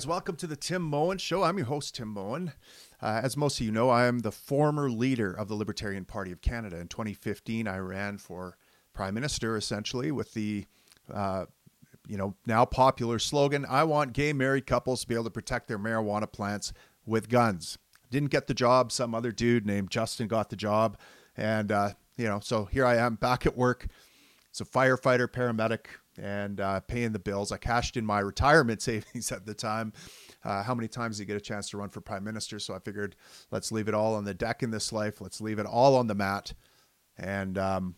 Guys, welcome to the Tim Moen Show. I'm your host, Tim Moen. Uh, as most of you know, I am the former leader of the Libertarian Party of Canada. In 2015, I ran for prime minister, essentially, with the uh, you know now popular slogan: "I want gay married couples to be able to protect their marijuana plants with guns." Didn't get the job. Some other dude named Justin got the job, and uh, you know, so here I am back at work. It's a firefighter, paramedic, and uh, paying the bills. I cashed in my retirement savings at the time. Uh, how many times do you get a chance to run for prime minister? So I figured, let's leave it all on the deck in this life. Let's leave it all on the mat, and um,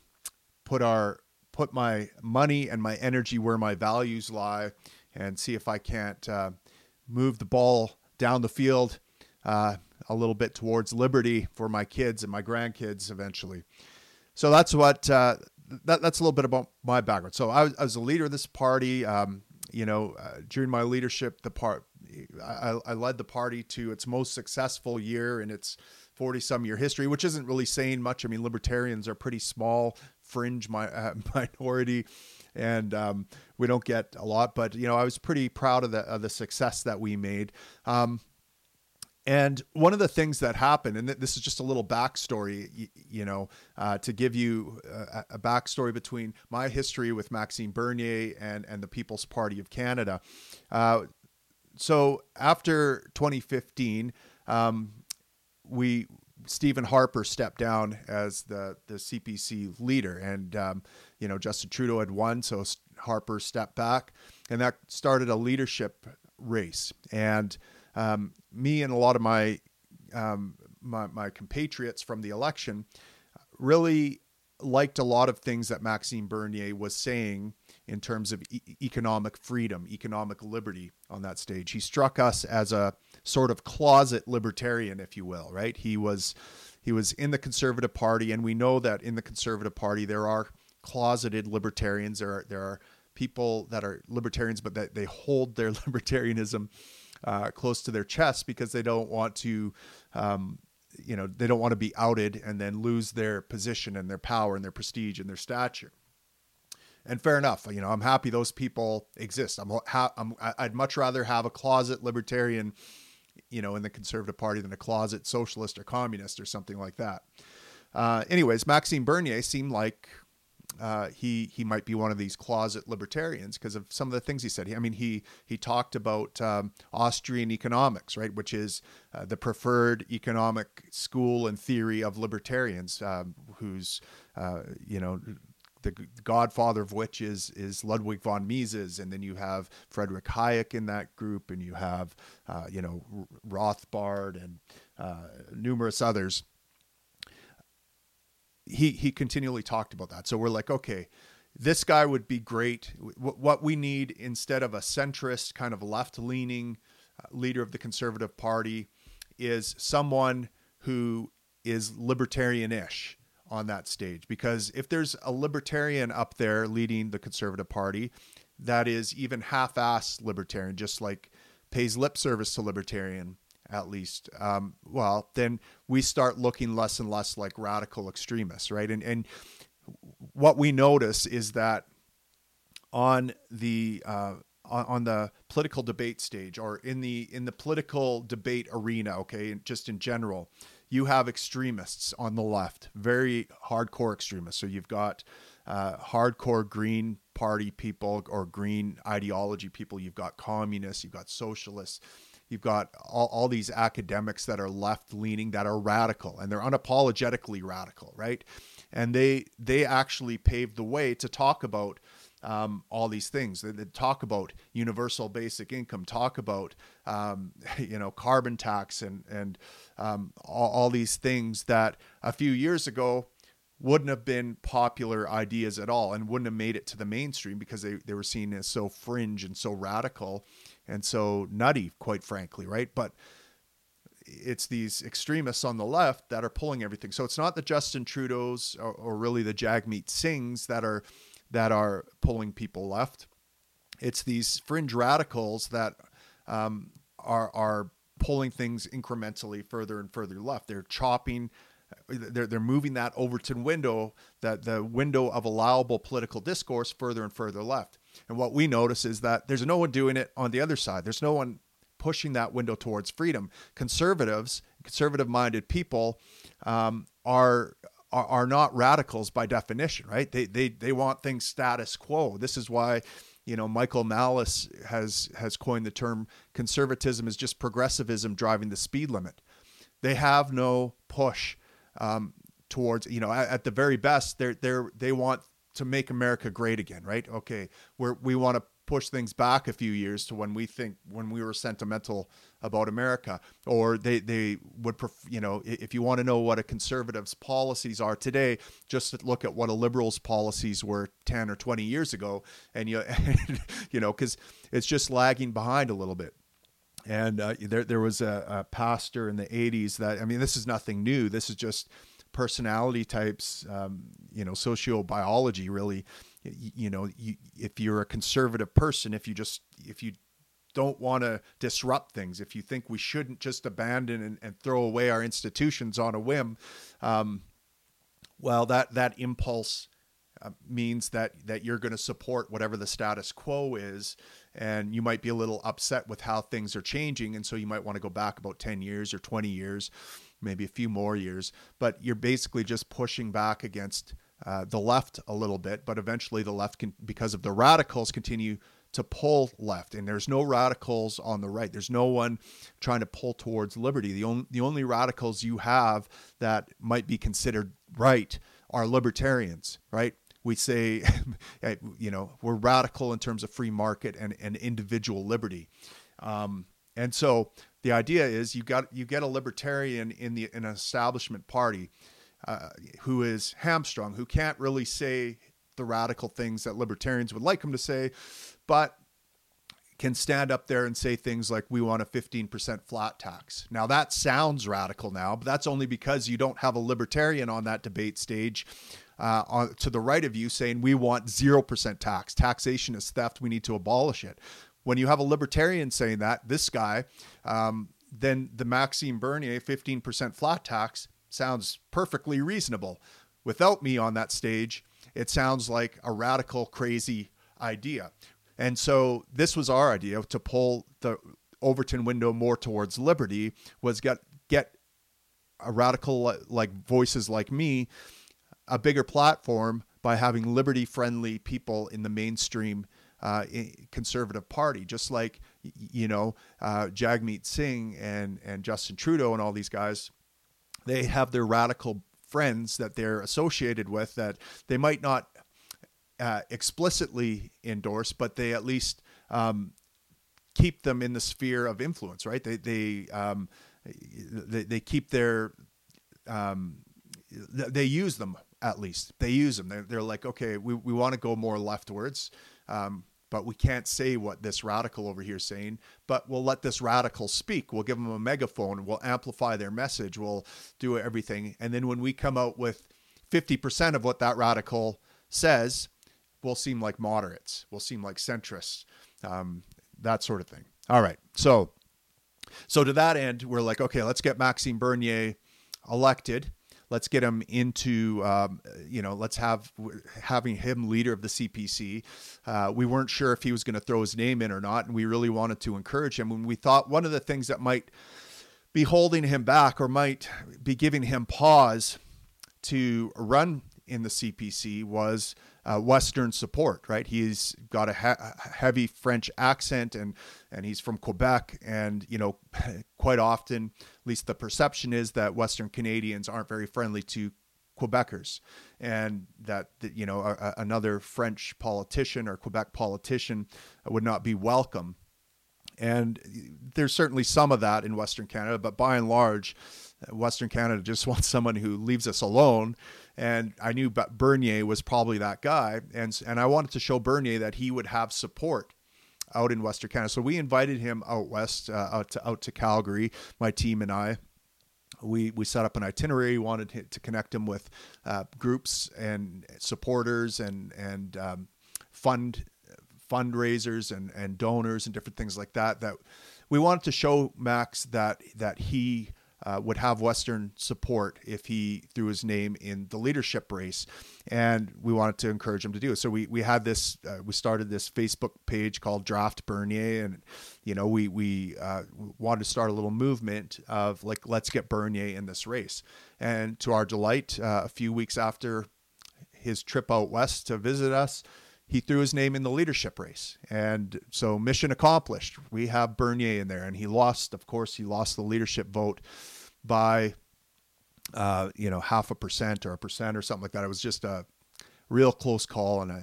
put our put my money and my energy where my values lie, and see if I can't uh, move the ball down the field uh, a little bit towards liberty for my kids and my grandkids eventually. So that's what uh, that, that's a little bit about my background. So I was, I was a leader of this party. Um, you know, uh, during my leadership, the part I, I, led the party to its most successful year in its 40 some year history, which isn't really saying much. I mean, libertarians are pretty small, fringe my, uh, minority, and um, we don't get a lot. But you know, I was pretty proud of the of the success that we made. Um, and one of the things that happened, and this is just a little backstory, you, you know, uh, to give you a, a, backstory between my history with Maxime Bernier and, and the People's Party of Canada. Uh, so after 2015, um, we Stephen Harper stepped down as the the CPC leader, and um, you know Justin Trudeau had won, so Harper stepped back, and that started a leadership race. And um, me and a lot of my, um, my, my compatriots from the election really liked a lot of things that Maxime Bernier was saying in terms of e- economic freedom, economic liberty on that stage. He struck us as a sort of closet libertarian, if you will, right? He was he was in the Conservative Party, and we know that in the Conservative Party there are closeted libertarians. There are there are people that are libertarians, but that they hold their libertarianism uh, close to their chest because they don't want to, um, you know, they don't want to be outed and then lose their position and their power and their prestige and their stature. And fair enough, you know, I'm happy those people exist. I'm, I'm I'd much rather have a closet libertarian, you know, in the Conservative Party than a closet socialist or communist or something like that. Uh, anyways, Maxime Bernier seemed like uh, he he might be one of these closet libertarians because of some of the things he said. I mean, he he talked about um, Austrian economics, right, which is uh, the preferred economic school and theory of libertarians, um, whose uh, you know the godfather of which is is Ludwig von Mises, and then you have Frederick Hayek in that group, and you have uh, you know Rothbard and uh, numerous others he he continually talked about that. So we're like, okay, this guy would be great. What we need instead of a centrist kind of left leaning uh, leader of the Conservative Party is someone who is libertarian ish on that stage. Because if there's a libertarian up there leading the Conservative Party that is even half ass libertarian, just like pays lip service to libertarian, at least, um, well, then we start looking less and less like radical extremists, right? And and what we notice is that on the uh, on, the political debate stage or in the in the political debate arena, okay, just in general, you have extremists on the left, very hardcore extremists. So you've got uh, hardcore Green Party people or Green ideology people. You've got communists. You've got socialists You've got all, all these academics that are left leaning that are radical and they're unapologetically radical, right? And they they actually paved the way to talk about um, all these things. They, they, talk about universal basic income, talk about um, you know carbon tax and and um, all, all, these things that a few years ago wouldn't have been popular ideas at all and wouldn't have made it to the mainstream because they, they were seen as so fringe and so radical and so nutty, quite frankly, right? But it's these extremists on the left that are pulling everything. So it's not the Justin Trudeau's or, or really the Jagmeet Singhs that are that are pulling people left. It's these fringe radicals that um, are are pulling things incrementally further and further left. They're chopping. They're, they're moving that Overton window, that the window of allowable political discourse further and further left. And what we notice is that there's no one doing it on the other side. There's no one pushing that window towards freedom. Conservatives, conservative-minded people, um, are, are not radicals by definition, right? They they they want things status quo. This is why you know Michael Malice has has coined the term conservatism is just progressivism driving the speed limit. They have no push um, towards you know at, at the very best they're they're they want to make America great again, right? Okay, we we want to push things back a few years to when we think when we were sentimental about America, or they they would pref- you know if you want to know what a conservative's policies are today, just look at what a liberal's policies were ten or twenty years ago, and you you know because it's just lagging behind a little bit. And uh, there there was a, a pastor in the '80s that I mean this is nothing new. This is just personality types, um, you know, sociobiology really. You, you know, you, if you're a conservative person, if you just if you don't want to disrupt things, if you think we shouldn't just abandon and, and throw away our institutions on a whim, um, well, that that impulse uh, means that that you're going to support whatever the status quo is, and you might be a little upset with how things are changing, and so you might want to go back about ten years or twenty years, maybe a few more years. But you're basically just pushing back against uh, the left a little bit, but eventually the left can, because of the radicals, continue to pull left, and there's no radicals on the right. There's no one trying to pull towards liberty. The only the only radicals you have that might be considered right are libertarians, right? We say, you know, we're radical in terms of free market and, and individual liberty. Um, and so the idea is you got you get a libertarian in the in an establishment party uh, who is hamstrung, who can't really say the radical things that libertarians would like him to say, but can stand up there and say things like we want a 15% flat tax. Now that sounds radical now, but that's only because you don't have a libertarian on that debate stage uh, on, to the right of you saying we want 0% tax. Taxation is theft. We need to abolish it. When you have a libertarian saying that, this guy, um, then the Maxime Bernier 15% flat tax sounds perfectly reasonable. Without me on that stage, it sounds like a radical, crazy idea. And so this was our idea to pull the Overton window more towards liberty was get get a radical like voices like me a bigger platform by having liberty friendly people in the mainstream uh, conservative party, just like you know uh, Jagmeet Singh and and Justin Trudeau and all these guys. They have their radical friends that they're associated with that they might not uh, explicitly endorse, but they at least um, keep them in the sphere of influence, right? They they um, they, they keep their um, they use them at least they use them. They're, they're like, okay, we, we want to go more leftwards. Um, but we can't say what this radical over here is saying. But we'll let this radical speak. We'll give them a megaphone. We'll amplify their message. We'll do everything. And then when we come out with 50% of what that radical says, we'll seem like moderates. We'll seem like centrists, um, that sort of thing. All right. So, so to that end, we're like, okay, let's get Maxime Bernier elected let's get him into um, you know let's have having him leader of the CPC. Uh, we weren't sure if he was going to throw his name in or not, and we really wanted to encourage him. And we thought one of the things that might be holding him back or might be giving him pause to run in the CPC was uh, Western support, right? He's got a he- heavy French accent and and he's from Quebec, and you know, quite often, at least the perception is that Western Canadians aren't very friendly to Quebecers, and that, you know another French politician or Quebec politician would not be welcome. And there's certainly some of that in Western Canada, but by and large, uh, Western Canada just wants someone who leaves us alone. And I knew Bernier was probably that guy, and and I wanted to show Bernier that he would have support out in Western Canada. So we invited him out west, uh, out to out to Calgary. My team and I. We, we set up an itinerary. Wanted to connect him with uh, groups and supporters and and um, fund fundraisers and, and donors and different things like that. That we wanted to show Max that that he uh, would have Western support if he threw his name in the leadership race, and we wanted to encourage him to do it. So we we had this uh, we started this Facebook page called Draft Bernier, and you know we we uh, wanted to start a little movement of like let's get Bernier in this race, and to our delight, uh, a few weeks after his trip out west to visit us he threw his name in the leadership race. And so mission accomplished. We have Bernier in there and he lost, of course, he lost the leadership vote by uh, you know, half a percent or a percent or something like that. It was just a real close call and I,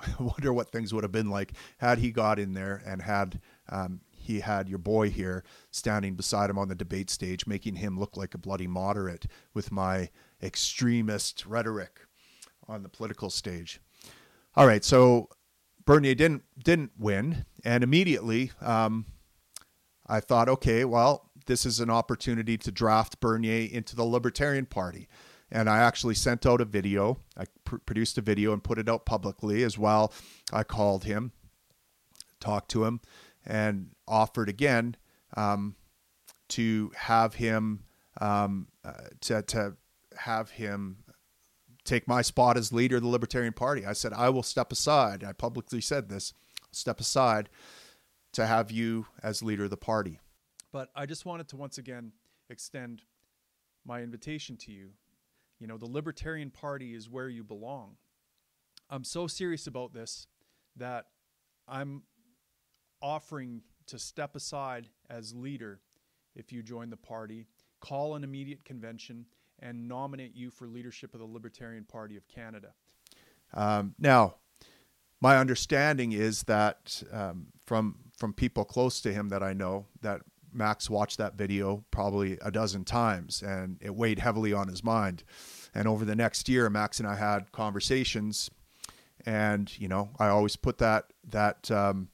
I wonder what things would have been like had he got in there and had um, he had your boy here standing beside him on the debate stage, making him look like a bloody moderate with my extremist rhetoric on the political stage. All right, so Bernier didn't didn't win, and immediately um, I thought, okay, well, this is an opportunity to draft Bernier into the Libertarian Party, and I actually sent out a video. I pr- produced a video and put it out publicly as well. I called him, talked to him, and offered again um, to have him um, uh, to to have him take my spot as leader of the Libertarian Party. I said, I will step aside. I publicly said this step aside to have you as leader of the party. But I just wanted to once again extend my invitation to you. You know, the Libertarian Party is where you belong. I'm so serious about this that I'm offering to step aside as leader if you join the party, call an immediate convention, and nominate you for leadership of the Libertarian Party of Canada. Um, now, my understanding is that um, from from people close to him that I know that Max watched that video probably a dozen times, and it weighed heavily on his mind. And over the next year, Max and I had conversations, and you know, I always put that that um,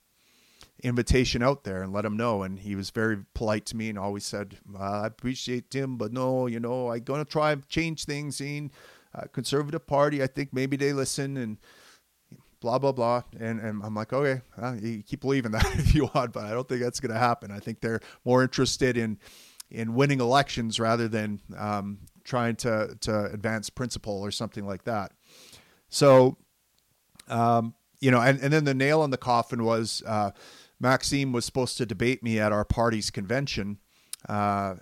invitation out there and let him know. And he was very polite to me and always said, I appreciate Tim, but no, you know, I'm going to try and change things in uh, conservative party. I think maybe they listen and blah, blah, blah. And, and I'm like, okay, well, you keep believing that if you want, but I don't think that's going to happen. I think they're more interested in, in winning elections rather than um, trying to, to advance principle or something like that. So, um, you know, and, and then the nail in the coffin was, uh, Maxime was supposed to debate me at our party's convention. Uh,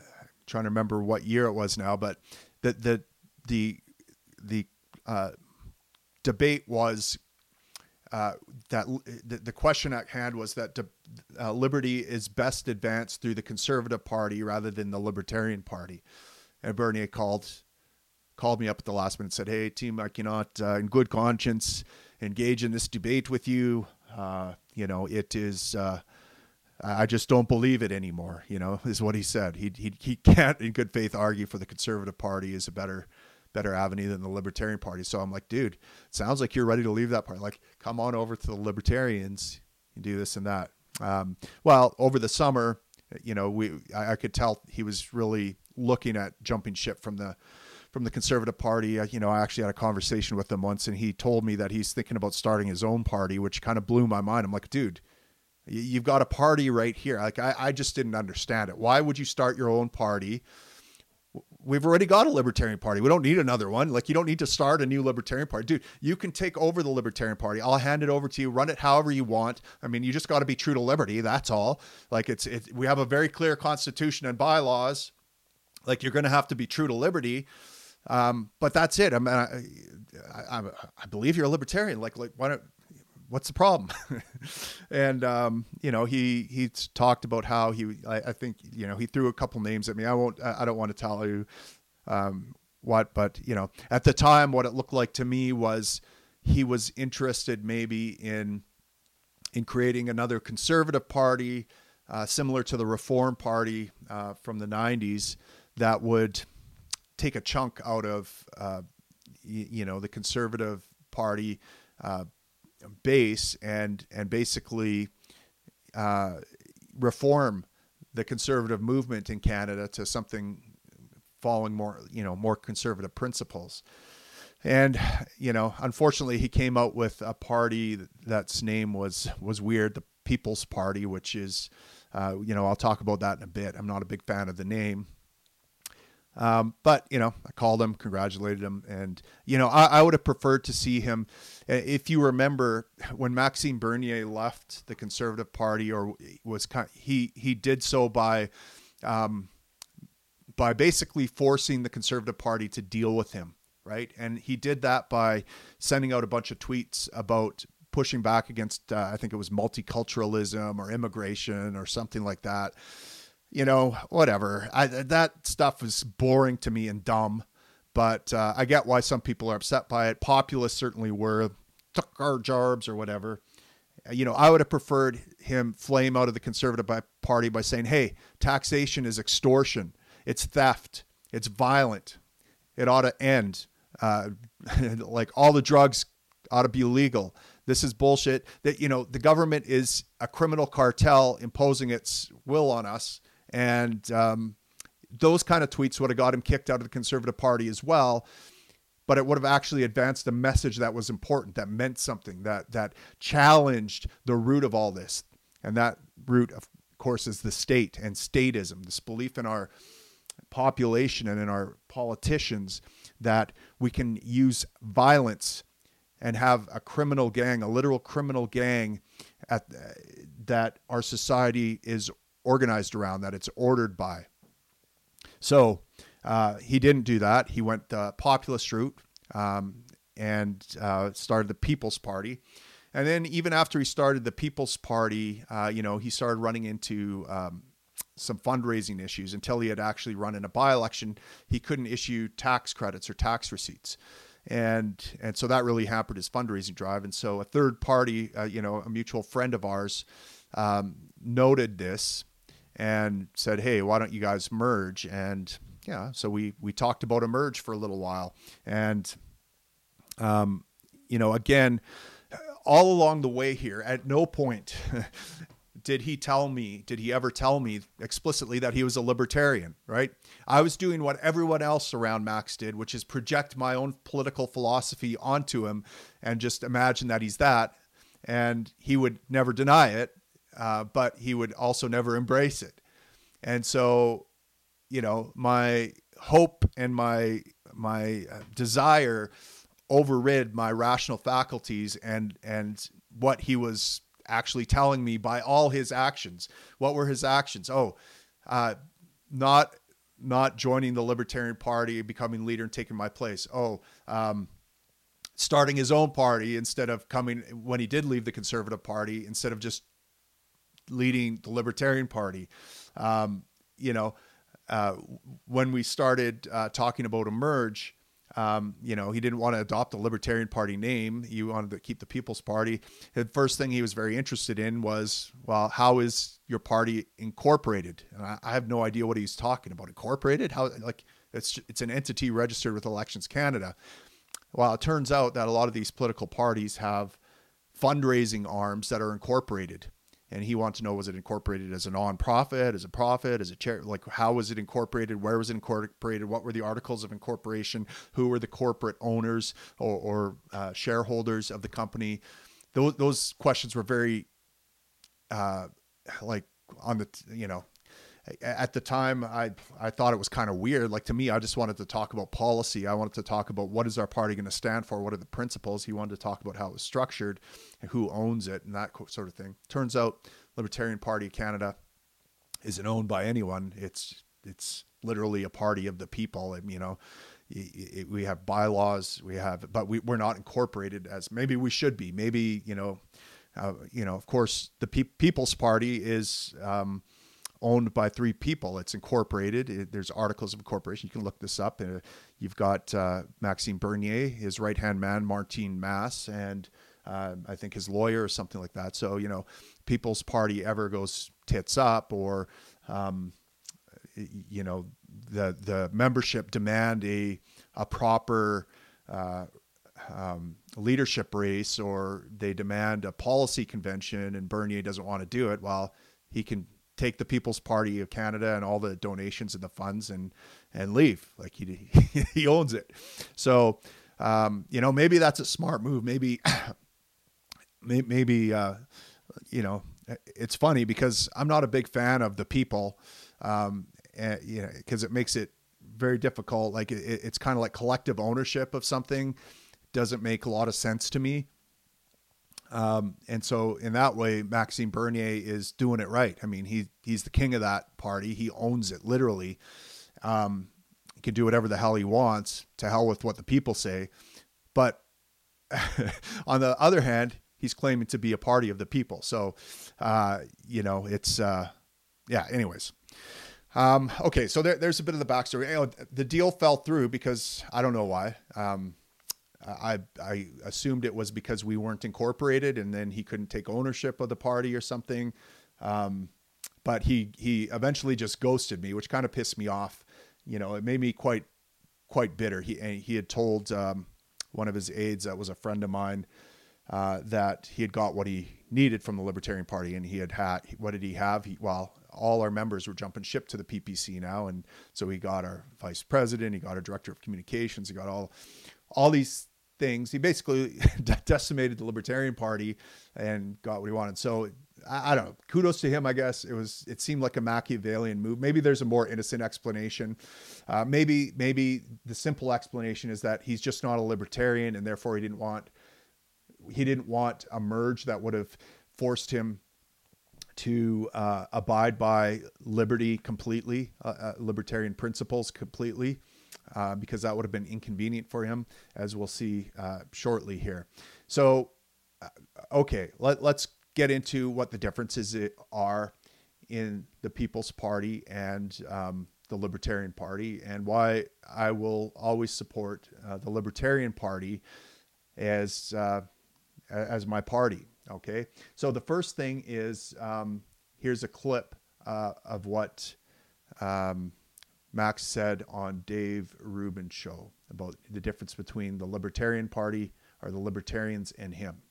trying to remember what year it was now, but the the the the uh, debate was uh, that the, the, question at hand was that de- uh, liberty is best advanced through the Conservative Party rather than the Libertarian Party. And Bernier called called me up at the last minute and said, "Hey, team, I cannot, uh, in good conscience, engage in this debate with you. You know, it is. Uh, I just don't believe it anymore. You know, is what he said. He he he can't, in good faith, argue for the Conservative Party is a better better avenue than the Libertarian Party. So I'm like, dude, sounds like you're ready to leave that party. Like, come on over to the Libertarians and do this and that. Um, well, over the summer, you know, we I, I could tell he was really looking at jumping ship from the from the Conservative Party. Uh, you know, I actually had a conversation with him once, and he told me that he's thinking about starting his own party, which kind of blew my mind. I'm like, dude, you've got a party right here. Like, I, I just didn't understand it. Why would you start your own party? We've already got a libertarian party. We don't need another one. Like you don't need to start a new libertarian party. Dude, you can take over the libertarian party. I'll hand it over to you. Run it however you want. I mean, you just got to be true to liberty. That's all. Like it's it, we have a very clear constitution and bylaws. Like you're going to have to be true to liberty. Um, but that's it. I mean, I, I, I, believe you're a libertarian. Like, like, why don't, what's the problem? and, um, you know, he, he talked about how he, I, I, think, you know, he threw a couple names at me. I won't, I don't want to tell you, um, what, but you know, at the time, what it looked like to me was he was interested maybe in, in creating another conservative party, uh, similar to the Reform Party uh, from the '90s, that would take a chunk out of uh, you, you, know the conservative party uh, base and and basically uh, reform the conservative movement in Canada to something following more you know more conservative principles. And you know, unfortunately, he came out with a party that's name was was weird, the People's Party, which is, uh, you know, I'll talk about that in a bit. I'm not a big fan of the name, Um, but you know, I called him, congratulated him, and you know, I, I, would have preferred to see him. If you remember, when Maxime Bernier left the Conservative Party, or was kind, he he did so by. Um, by basically forcing the Conservative Party to deal with him, right? And he did that by sending out a bunch of tweets about pushing back against, uh, I think it was multiculturalism or immigration or something like that you know, whatever. I, that stuff is boring to me and dumb, but uh, I get why some people are upset by it. Populists certainly were, took our jarbs or whatever. You know, I would have preferred him flame out of the Conservative Party by saying, hey, taxation is extortion, it's theft, it's violent, it ought to end. Uh, like all the drugs ought to be legal. This is bullshit. That you know the government is a criminal cartel imposing its will on us, and um, those kind of tweets would have got him kicked out of the Conservative Party as well. But it would have actually advanced a message that was important, that meant something, that that challenged the root of all this. And that root, of course, is the state and statism, this belief in our population and in our politicians that we can use violence and have a criminal gang, a literal criminal gang, at that our society is organized around, that it's ordered by. So uh, he didn't do that. He went the populist route um, and uh, started the People's Party. And then even after he started the People's Party, uh, you know, he started running into um, some fundraising issues until he had actually run in a by-election. He couldn't issue tax credits or tax receipts. And and so that really hampered his fundraising drive. And so a third party, uh, you know, a mutual friend of ours, um, noted this and said, "Hey, why don't you guys merge?" And yeah, so we we talked about a merge for a little while, and um, you know, again, all along the way here, at no point did he tell me, did he ever tell me explicitly that he was a libertarian, right? I was doing what everyone else around Max did, which is project my own political philosophy onto him and just imagine that he's that. And he would never deny it uh, but he would also never embrace it. And so, you know, my hope and my my uh, desire overrid my rational faculties and and what he was actually telling me by all his actions. What were his actions? Oh, uh, not not joining the Libertarian Party, becoming leader and taking my place. Oh, um, starting his own party instead of coming when he did leave the Conservative Party, instead of just leading the Libertarian Party. Um, you know, uh, when we started uh, talking about a merge, um, you know, he didn't want to adopt the Libertarian Party name. He wanted to keep the People's Party. The first thing he was very interested in was, well, how is your party incorporated? And I, I have no idea what he's talking about. Incorporated? How like it's it's an entity registered with Elections Canada. Well, it turns out that a lot of these political parties have fundraising arms that are incorporated and he wanted to know was it incorporated as a nonprofit, as a profit, as a charity? Like how was it incorporated? Where was it incorporated? What were the articles of incorporation? Who were the corporate owners or, or uh, shareholders of the company? Those those questions were very, uh, like on the you know at the time I I thought it was kind of weird. Like to me, I just wanted to talk about policy. I wanted to talk about what is our party going to stand for, what are the principles. He wanted to talk about how it was structured and who owns it and that sort of thing. Turns out, Libertarian Party of Canada isn't owned by anyone. It's it's literally a party of the people. And, you know, we have bylaws, we have, but we, we're not incorporated as maybe we should be. Maybe you know, uh, you know, of course, the Pe- People's Party is. Um, owned by three people. It's incorporated. It, there's articles of incorporation. You can look this up. Uh, you've got uh, Maxime Bernier, his right hand man, Martin Masse, and uh, I think his lawyer or something like that. So, you know, People's Party ever goes tits up or, um, you know, the, the membership demand a, a proper uh, um, leadership race or they demand a policy convention and Bernier doesn't want to do it, well, he can take the People's Party of Canada and all the donations and the funds and and leave. Like he he owns it. So um, you know maybe that's a smart move. Maybe maybe uh, you know it's funny because I'm not a big fan of the people. Um, and, you know because it makes it very difficult. Like it, it's kind of like collective ownership of something doesn't make a lot of sense to me. Um, and so in that way, Maxime Bernier is doing it right. I mean, he he's the king of that party. He owns it literally. Um, he can do whatever the hell he wants. To hell with what the people say. But on the other hand, he's claiming to be a party of the people. So, uh, you know, it's uh, yeah. Anyways, um, okay. So there, there's a bit of the backstory. You know, the deal fell through because I don't know why. Um, I I assumed it was because we weren't incorporated, and then he couldn't take ownership of the party or something. Um, but he he eventually just ghosted me, which kind of pissed me off. You know, it made me quite quite bitter. He he had told um, one of his aides that was a friend of mine uh, that he had got what he needed from the Libertarian Party, and he had had what did he have? He, well, all our members were jumping ship to the PPC now, and so he got our vice president, he got our director of communications, he got all all these things. He basically decimated the Libertarian Party and got what he wanted. So I, I, don't know. Kudos to him, I guess. It was. It seemed like a Machiavellian move. Maybe there's a more innocent explanation. Uh, maybe maybe the simple explanation is that he's just not a libertarian, and therefore he didn't want he didn't want a merge that would have forced him to uh, abide by liberty completely, uh, uh libertarian principles completely uh, because that would have been inconvenient for him, as we'll see uh, shortly here. So, uh, okay, let, let's get into what the differences are in the People's Party and um, the Libertarian Party, and why I will always support uh, the Libertarian Party as uh, as my party. Okay, so the first thing is um, here's a clip uh, of what um, Max said on Dave Rubin's show about the difference between the Libertarian Party or the Libertarians and him.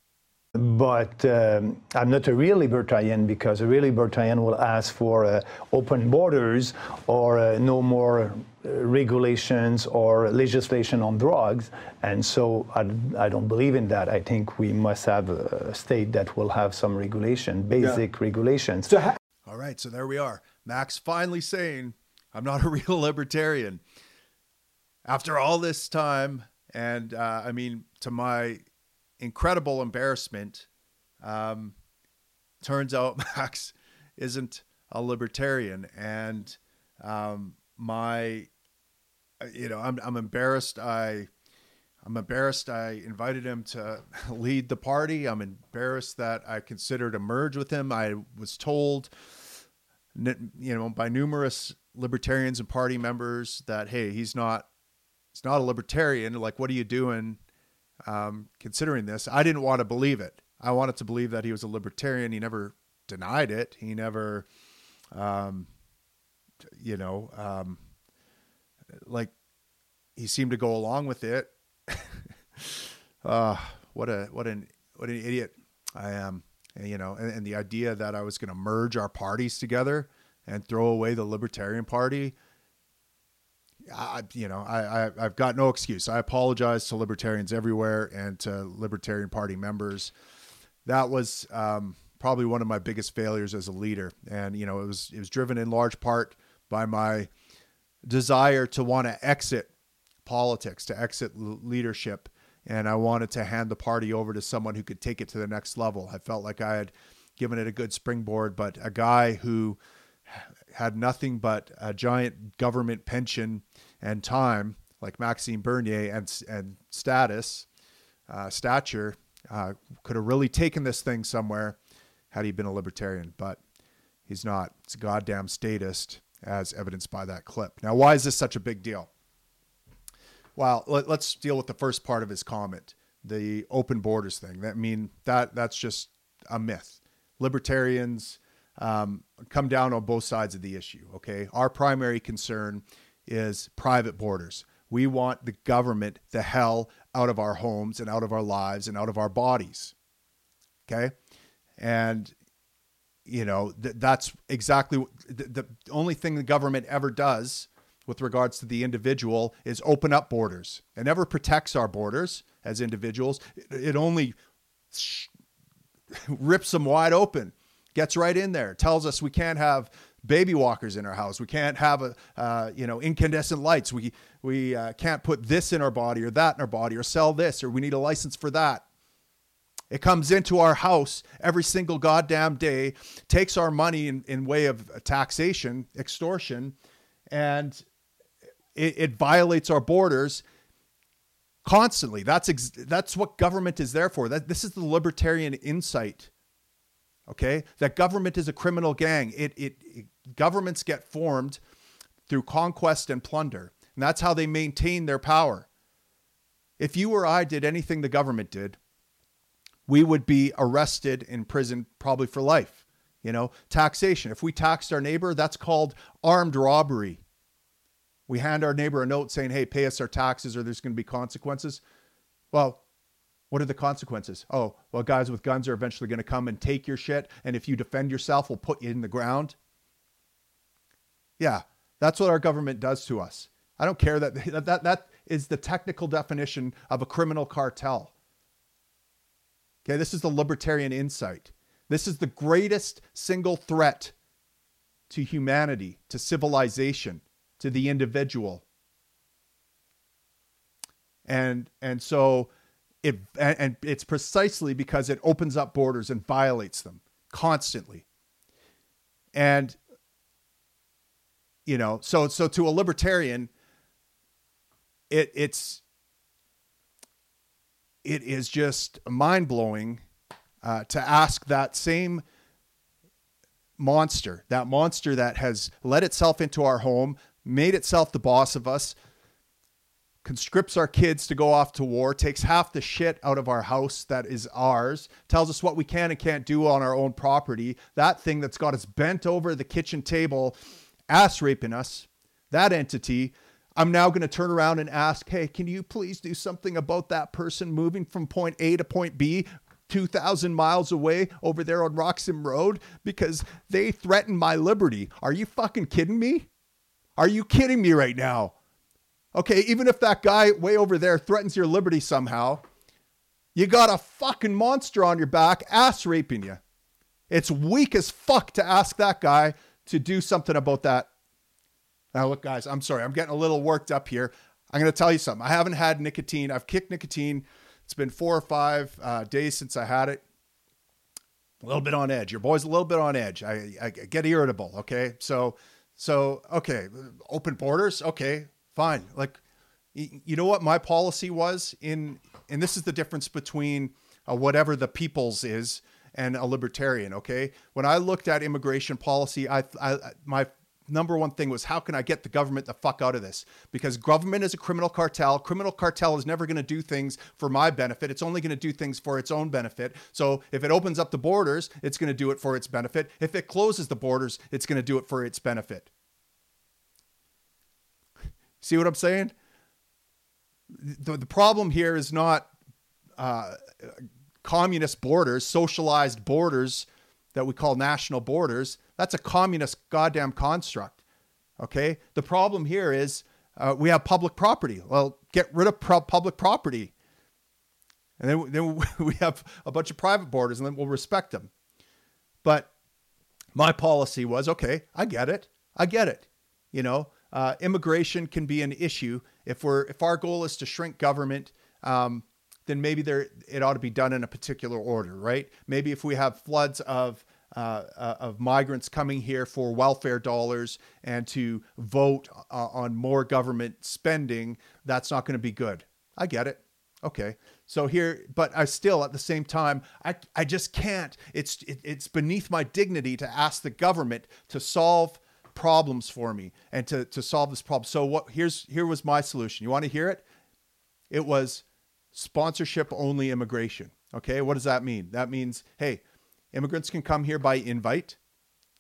But um, I'm not a real libertarian because a real libertarian will ask for uh, open borders or uh, no more uh, regulations or legislation on drugs. And so I, I, don't believe in that. I think we must have a state that will have some regulation, basic yeah. regulations. So ha- All right, so there we are. Max finally saying I'm not a real libertarian. After all this time, and uh, I mean, to my incredible embarrassment, um, turns out Max isn't a libertarian, and um, my, you know, I'm I'm embarrassed. I I'm embarrassed I invited him to lead the party. I'm embarrassed that I considered a merge with him. I was told, you know, by numerous libertarians and party members that hey he's not he's not a libertarian like what are you doing um, considering this? I didn't want to believe it. I wanted to believe that he was a libertarian. He never denied it. He never um, you know um, like he seemed to go along with it. Uh, what a what an what an idiot i am and, you know and, and the idea that i was going to merge our parties together and throw away the Libertarian Party, I, you know, I, I, have got no excuse. I apologize to libertarians everywhere and to Libertarian Party members. That was um, probably one of my biggest failures as a leader, and you know, it was it was driven in large part by my desire to want to exit politics, to exit leadership, and I wanted to hand the party over to someone who could take it to the next level. I felt like I had given it a good springboard, but a guy who had nothing but a giant government pension and time, like Maxime Bernier and and status, uh, stature, uh, could have really taken this thing somewhere had he been a libertarian. But he's not. It's a goddamn statist, as evidenced by that clip. Now, why is this such a big deal? Well, let, us deal with the first part of his comment, the open borders thing. That I mean that that's just a myth. Libertarians um, come down on both sides of the issue. Okay. Our primary concern is private borders. We want the government the hell out of our homes and out of our lives and out of our bodies. Okay. And, you know, th- that's exactly the, the only thing the government ever does with regards to the individual is open up borders. It never protects our borders as individuals. It, only rips them wide open gets right in there, tells us we can't have baby walkers in our house. We can't have a uh, you know incandescent lights. We we uh, can't put this in our body or that in our body or sell this or we need a license for that. It comes into our house every single goddamn day, takes our money in, in way of taxation, extortion, and it, it violates our borders constantly. That's ex- that's what government is there for. That this is the libertarian insight. Okay, that government is a criminal gang. It, it, it governments get formed through conquest and plunder, and that's how they maintain their power. If you or I did anything the government did, we would be arrested in prison probably for life. You know, taxation. If we taxed our neighbor, that's called armed robbery. We hand our neighbor a note saying, hey, pay us our taxes or there's going to be consequences. Well, what are the consequences? Oh, well, guys with guns are eventually going to come and take your shit. And if you defend yourself, we'll put you in the ground. Yeah, that's what our government does to us. I don't care that that, that, that is the technical definition of a criminal cartel. Okay, this is the libertarian insight. This is the greatest single threat to humanity, to civilization, to the individual. And and so it and it's precisely because it opens up borders and violates them constantly. And you know, so so to a libertarian it it's it is just mind blowing uh, to ask that same monster, that monster that has let itself into our home, made itself the boss of us, conscripts our kids to go off to war, takes half the shit out of our house that is ours, tells us what we can and can't do on our own property, that thing that's got us bent over the kitchen table, ass raping us, that entity I'm now going to turn around and ask, hey, can you please do something about that person moving from point A to point B 2,000 miles away over there on Roxham Road because they threaten my liberty? Are you fucking kidding me? Are you kidding me right now? Okay, even if that guy way over there threatens your liberty somehow, you got a fucking monster on your back ass raping you. It's weak as fuck to ask that guy to do something about that now, look, guys, I'm sorry. I'm getting a little worked up here. I'm going to tell you something. I haven't had nicotine. I've kicked nicotine. It's been four or five uh, days since I had it. A little bit on edge. Your boy's a little bit on edge. I, I get irritable. Okay. So, so, okay. Open borders. Okay. Fine. Like, you know what my policy was in, and this is the difference between uh, whatever the people's is and a libertarian. Okay. When I looked at immigration policy, I, I my number one thing was how can I get the government the fuck out of this? Because government is a criminal cartel. Criminal cartel is never going to do things for my benefit. It's only going to do things for its own benefit. So if it opens up the borders, it's going to do it for its benefit. If it closes the borders, it's going to do it for its benefit. See what I'm saying? The, the problem here is not uh, communist borders, socialized borders that we call national borders. That's a communist goddamn construct. Okay. The problem here is uh, we have public property. Well, get rid of pro- public property. And then, then we have a bunch of private borders and then we'll respect them. But my policy was okay, I get it. I get it. You know, uh, immigration can be an issue if we're if our goal is to shrink government. Um, then maybe there it ought to be done in a particular order, right? Maybe if we have floods of uh, uh, of migrants coming here for welfare dollars and to vote uh, on more government spending, that's not going to be good. I get it. Okay. So here, but I still at the same time, I, I just can't. It's it, it's beneath my dignity to ask the government to solve problems for me and to to solve this problem. So what here's here was my solution. You want to hear it? It was sponsorship only immigration. Okay, what does that mean? That means, hey, Immigrants can come here by invite.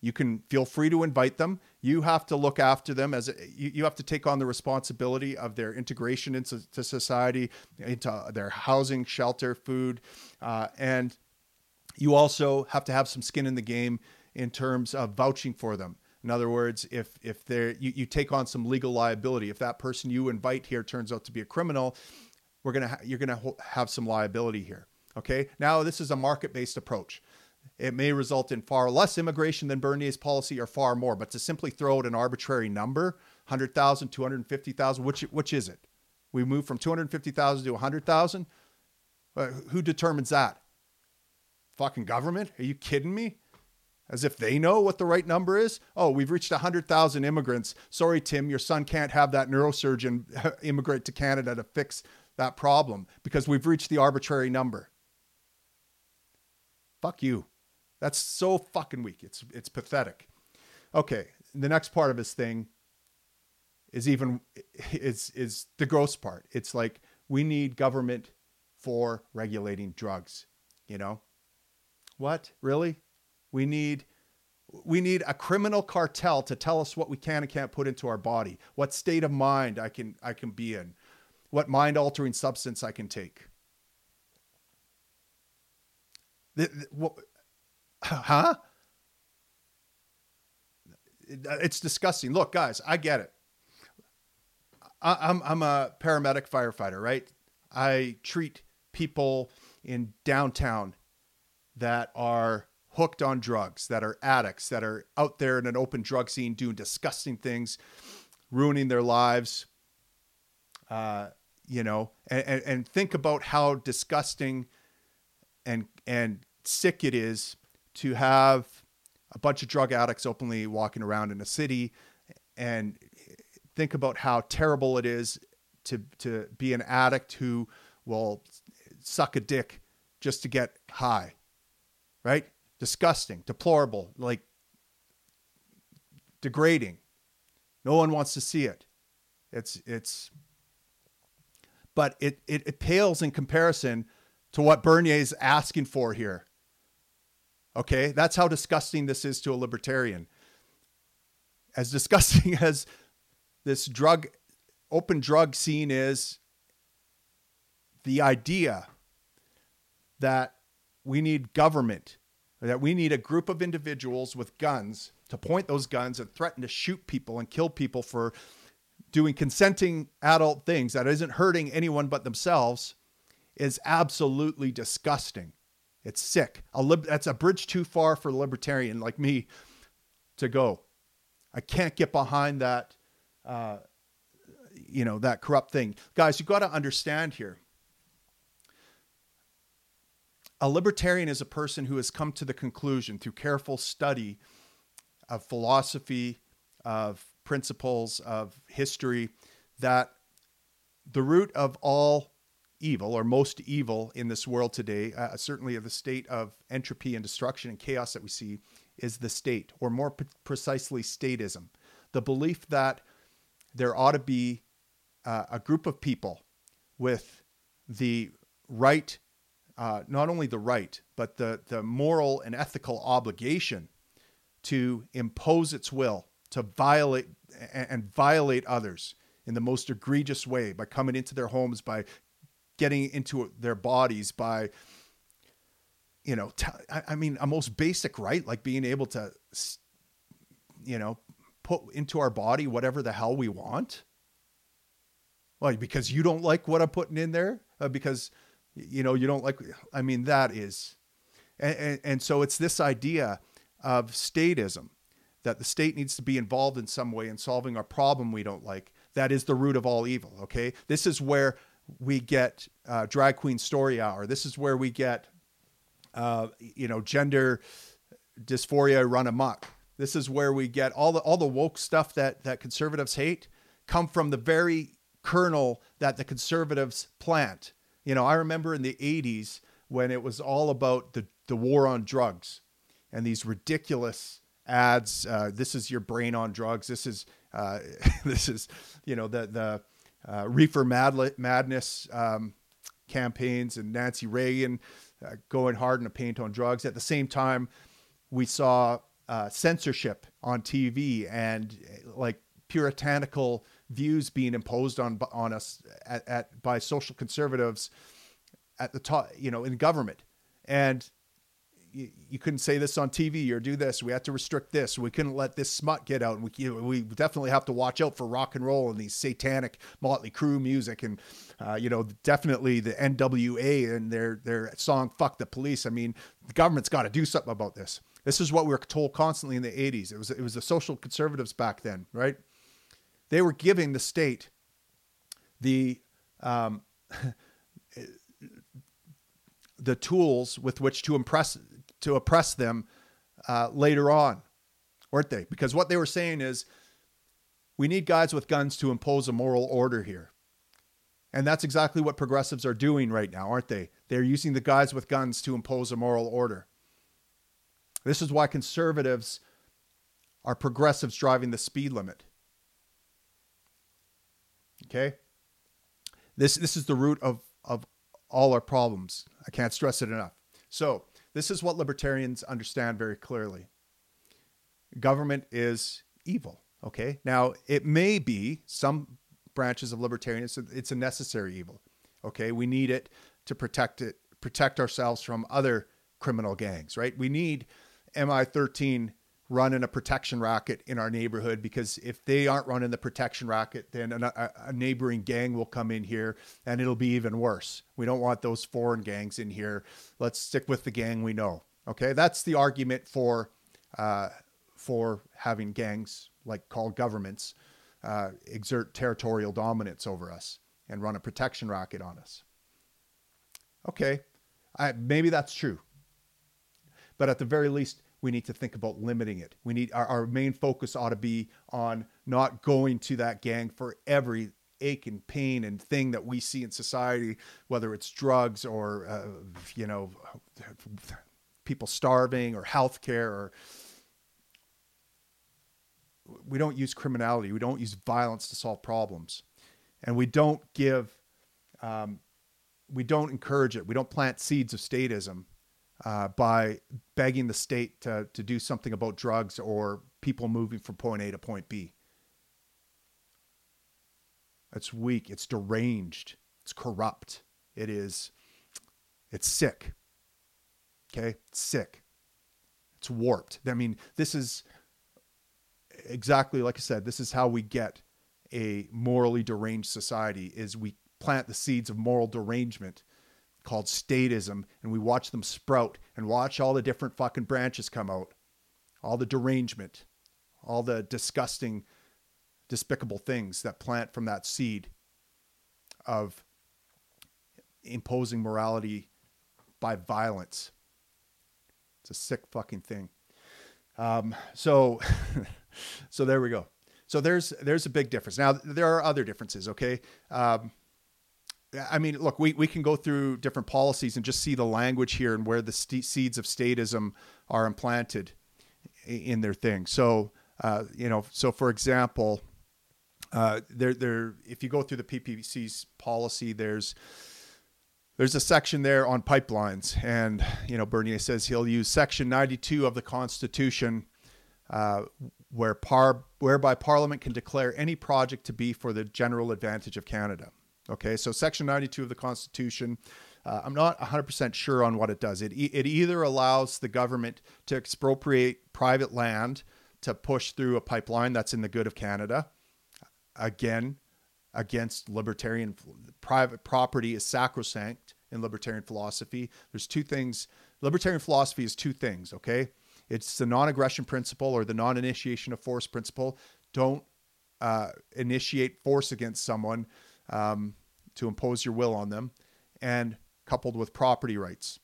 You can feel free to invite them. You have to look after them as you, you have to take on the responsibility of their integration into society, into their housing, shelter, food, uh, and you also have to have some skin in the game in terms of vouching for them. In other words, if if they you, you take on some legal liability, if that person you invite here turns out to be a criminal, we're gonna ha- you're gonna ho- have some liability here. Okay. Now this is a market based approach It may result in far less immigration than Bernier's policy or far more, but to simply throw out an arbitrary number, 100,000, 250,000, which, which is it? We move from 250,000 to 100,000? Uh, who determines that? Fucking government? Are you kidding me? As if they know what the right number is? Oh, we've reached 100,000 immigrants. Sorry, Tim, your son can't have that neurosurgeon immigrate to Canada to fix that problem because we've reached the arbitrary number. Fuck you. That's so fucking weak. It's it's pathetic. Okay, the next part of his thing is even is is the gross part. It's like we need government for regulating drugs, you know? What? Really? We need we need a criminal cartel to tell us what we can and can't put into our body, what state of mind I can I can be in, what mind altering substance I can take. The, the, what, huh? It's disgusting. Look, guys, I get it. I'm I'm a paramedic firefighter, right? I treat people in downtown that are hooked on drugs, that are addicts, that are out there in an open drug scene doing disgusting things, ruining their lives. Uh, you know, and, and, and think about how disgusting and and sick it is to have a bunch of drug addicts openly walking around in a city and think about how terrible it is to to be an addict who will suck a dick just to get high right disgusting, deplorable, like degrading. No one wants to see it. It's it's but it it, it pales in comparison to what Bernier is asking for here. Okay, that's how disgusting this is to a libertarian. As disgusting as this drug open drug scene is, the idea that we need government that we need a group of individuals with guns to point those guns and threaten to shoot people and kill people for doing consenting adult things that isn't hurting anyone but themselves is absolutely disgusting. It's sick. A lib- that's a bridge too far for a libertarian like me to go. I can't get behind that, uh, you know, that corrupt thing. Guys, you got to understand here a libertarian is a person who has come to the conclusion through careful study of philosophy, of principles, of history, that the root of all evil, or most evil in this world today, uh, certainly of the state of entropy and destruction and chaos that we see, is the state, or more p- precisely, statism. The belief that there ought to be uh, a group of people with the right uh, not only the right, but the, the moral and ethical obligation to impose its will, to violate and violate others in the most egregious way by coming into their homes, by getting into their bodies, by, you know, t- I mean, a most basic right, like being able to, you know, put into our body whatever the hell we want. Well, because you don't like what I'm putting in there, uh, because you know you don't like i mean that is and, and, and, so it's this idea of statism that the state needs to be involved in some way in solving a problem we don't like that is the root of all evil okay this is where we get uh, drag queen story hour this is where we get uh, you know gender dysphoria run amok this is where we get all the all the woke stuff that that conservatives hate come from the very kernel that the conservatives plant you know, I remember in the 80s when it was all about the, the war on drugs and these ridiculous ads. Uh, this is your brain on drugs. This is, uh, this is, you know, the, the uh, reefer mad- madness um, campaigns and Nancy Reagan uh, going hard in a paint on drugs. At the same time, we saw uh, censorship on TV and like puritanical views being imposed on on us at, at by social conservatives at the top, you know, in government. And you, you couldn't say this on TV or do this. We had to restrict this. We couldn't let this smut get out. And we you know, we definitely have to watch out for rock and roll and these satanic Motley Crue music and uh, you know definitely the NWA and their their song "Fuck the Police." I mean, the government's got to do something about this. This is what we were told constantly in the '80s. It was it was the social conservatives back then, right? They were giving the state the um, the tools with which to impress to oppress them uh, later on, weren't they? Because what they were saying is, we need guys with guns to impose a moral order here. And that's exactly what progressives are doing right now, aren't they? They're using the guys with guns to impose a moral order. This is why conservatives are progressives driving the speed limit. Okay? This this is the root of of all our problems. I can't stress it enough. So, this is what libertarians understand very clearly. Government is evil, okay? Now, it may be some branches of libertarianism it's a necessary evil. Okay? We need it to protect it protect ourselves from other criminal gangs, right? We need MS-13 running a protection racket in our neighborhood because if they aren't running the protection racket, then a, a, neighboring gang will come in here and it'll be even worse. We don't want those foreign gangs in here. Let's stick with the gang we know. Okay, that's the argument for uh, for having gangs like called governments uh, exert territorial dominance over us and run a protection racket on us. Okay, I, maybe that's true, but at the very least, we need to think about limiting it. We need our, our main focus ought to be on not going to that gang for every ache and pain and thing that we see in society, whether it's drugs or uh, you know people starving or healthcare or we don't use criminality, we don't use violence to solve problems, and we don't give, um, we don't encourage it. We don't plant seeds of statism uh, by begging the state to, to do something about drugs or people moving from point A to point B. It's weak. It's deranged. It's corrupt. It is, it's sick. Okay? It's sick. It's warped. I mean, this is exactly like I said, this is how we get a morally deranged society is we plant the seeds of moral derangement called statism and we watch them sprout and watch all the different fucking branches come out. All the derangement, all the disgusting, despicable things that plant from that seed of imposing morality by violence. It's a sick fucking thing. Um, so, so there we go. So there's there's a big difference. Now there are other differences. Okay. Um, I mean, look, we, we can go through different policies and just see the language here and where the st- seeds of statism are implanted in their thing. So, uh, you know, so for example, uh, there, there, if you go through the PPC's policy, there's, there's a section there on pipelines, and you know Bernier says he'll use Section 92 of the Constitution, uh, where par whereby Parliament can declare any project to be for the general advantage of Canada. Okay, so Section 92 of the Constitution. Uh, I'm not 100% sure on what it does. It, it either allows the government to expropriate private land to push through a pipeline that's in the good of Canada. Again, against libertarian private property is sacrosanct in libertarian philosophy. There's two things. Libertarian philosophy is two things, okay? It's the non aggression principle or the non initiation of force principle. Don't uh, initiate force against someone um, to impose your will on them, and coupled with property rights.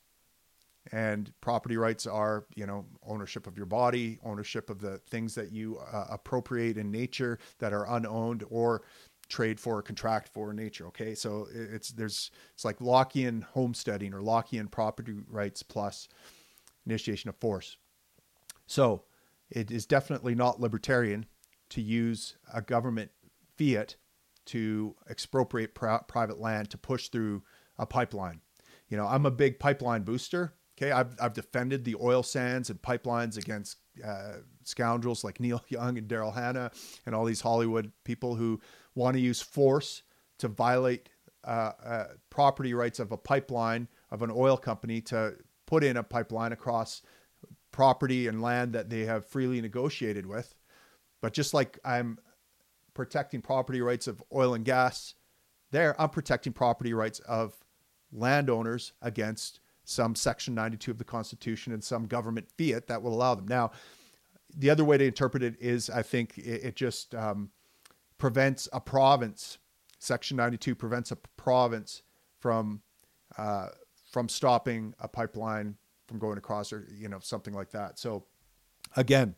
And property rights are, you know, ownership of your body, ownership of the things that you uh, appropriate in nature that are unowned or trade for or contract for in nature. Okay, so it's there's it's like Lockean homesteading or Lockean property rights plus initiation of force. So it is definitely not libertarian to use a government fiat to expropriate private land to push through a pipeline. You know, I'm a big pipeline booster. Okay, I've, I've defended the oil sands and pipelines against uh, scoundrels like Neil Young and Daryl Hannah and all these Hollywood people who want to use force to violate uh, uh, property rights of a pipeline of an oil company to put in a pipeline across property and land that they have freely negotiated with. But just like I'm protecting property rights of oil and gas there, I'm protecting property rights of landowners against some Section 92 of the Constitution and some government fiat that will allow them. Now, the other way to interpret it is I think it, it just um, prevents a province, Section 92 prevents a province from uh, from stopping a pipeline from going across or you know something like that. So again,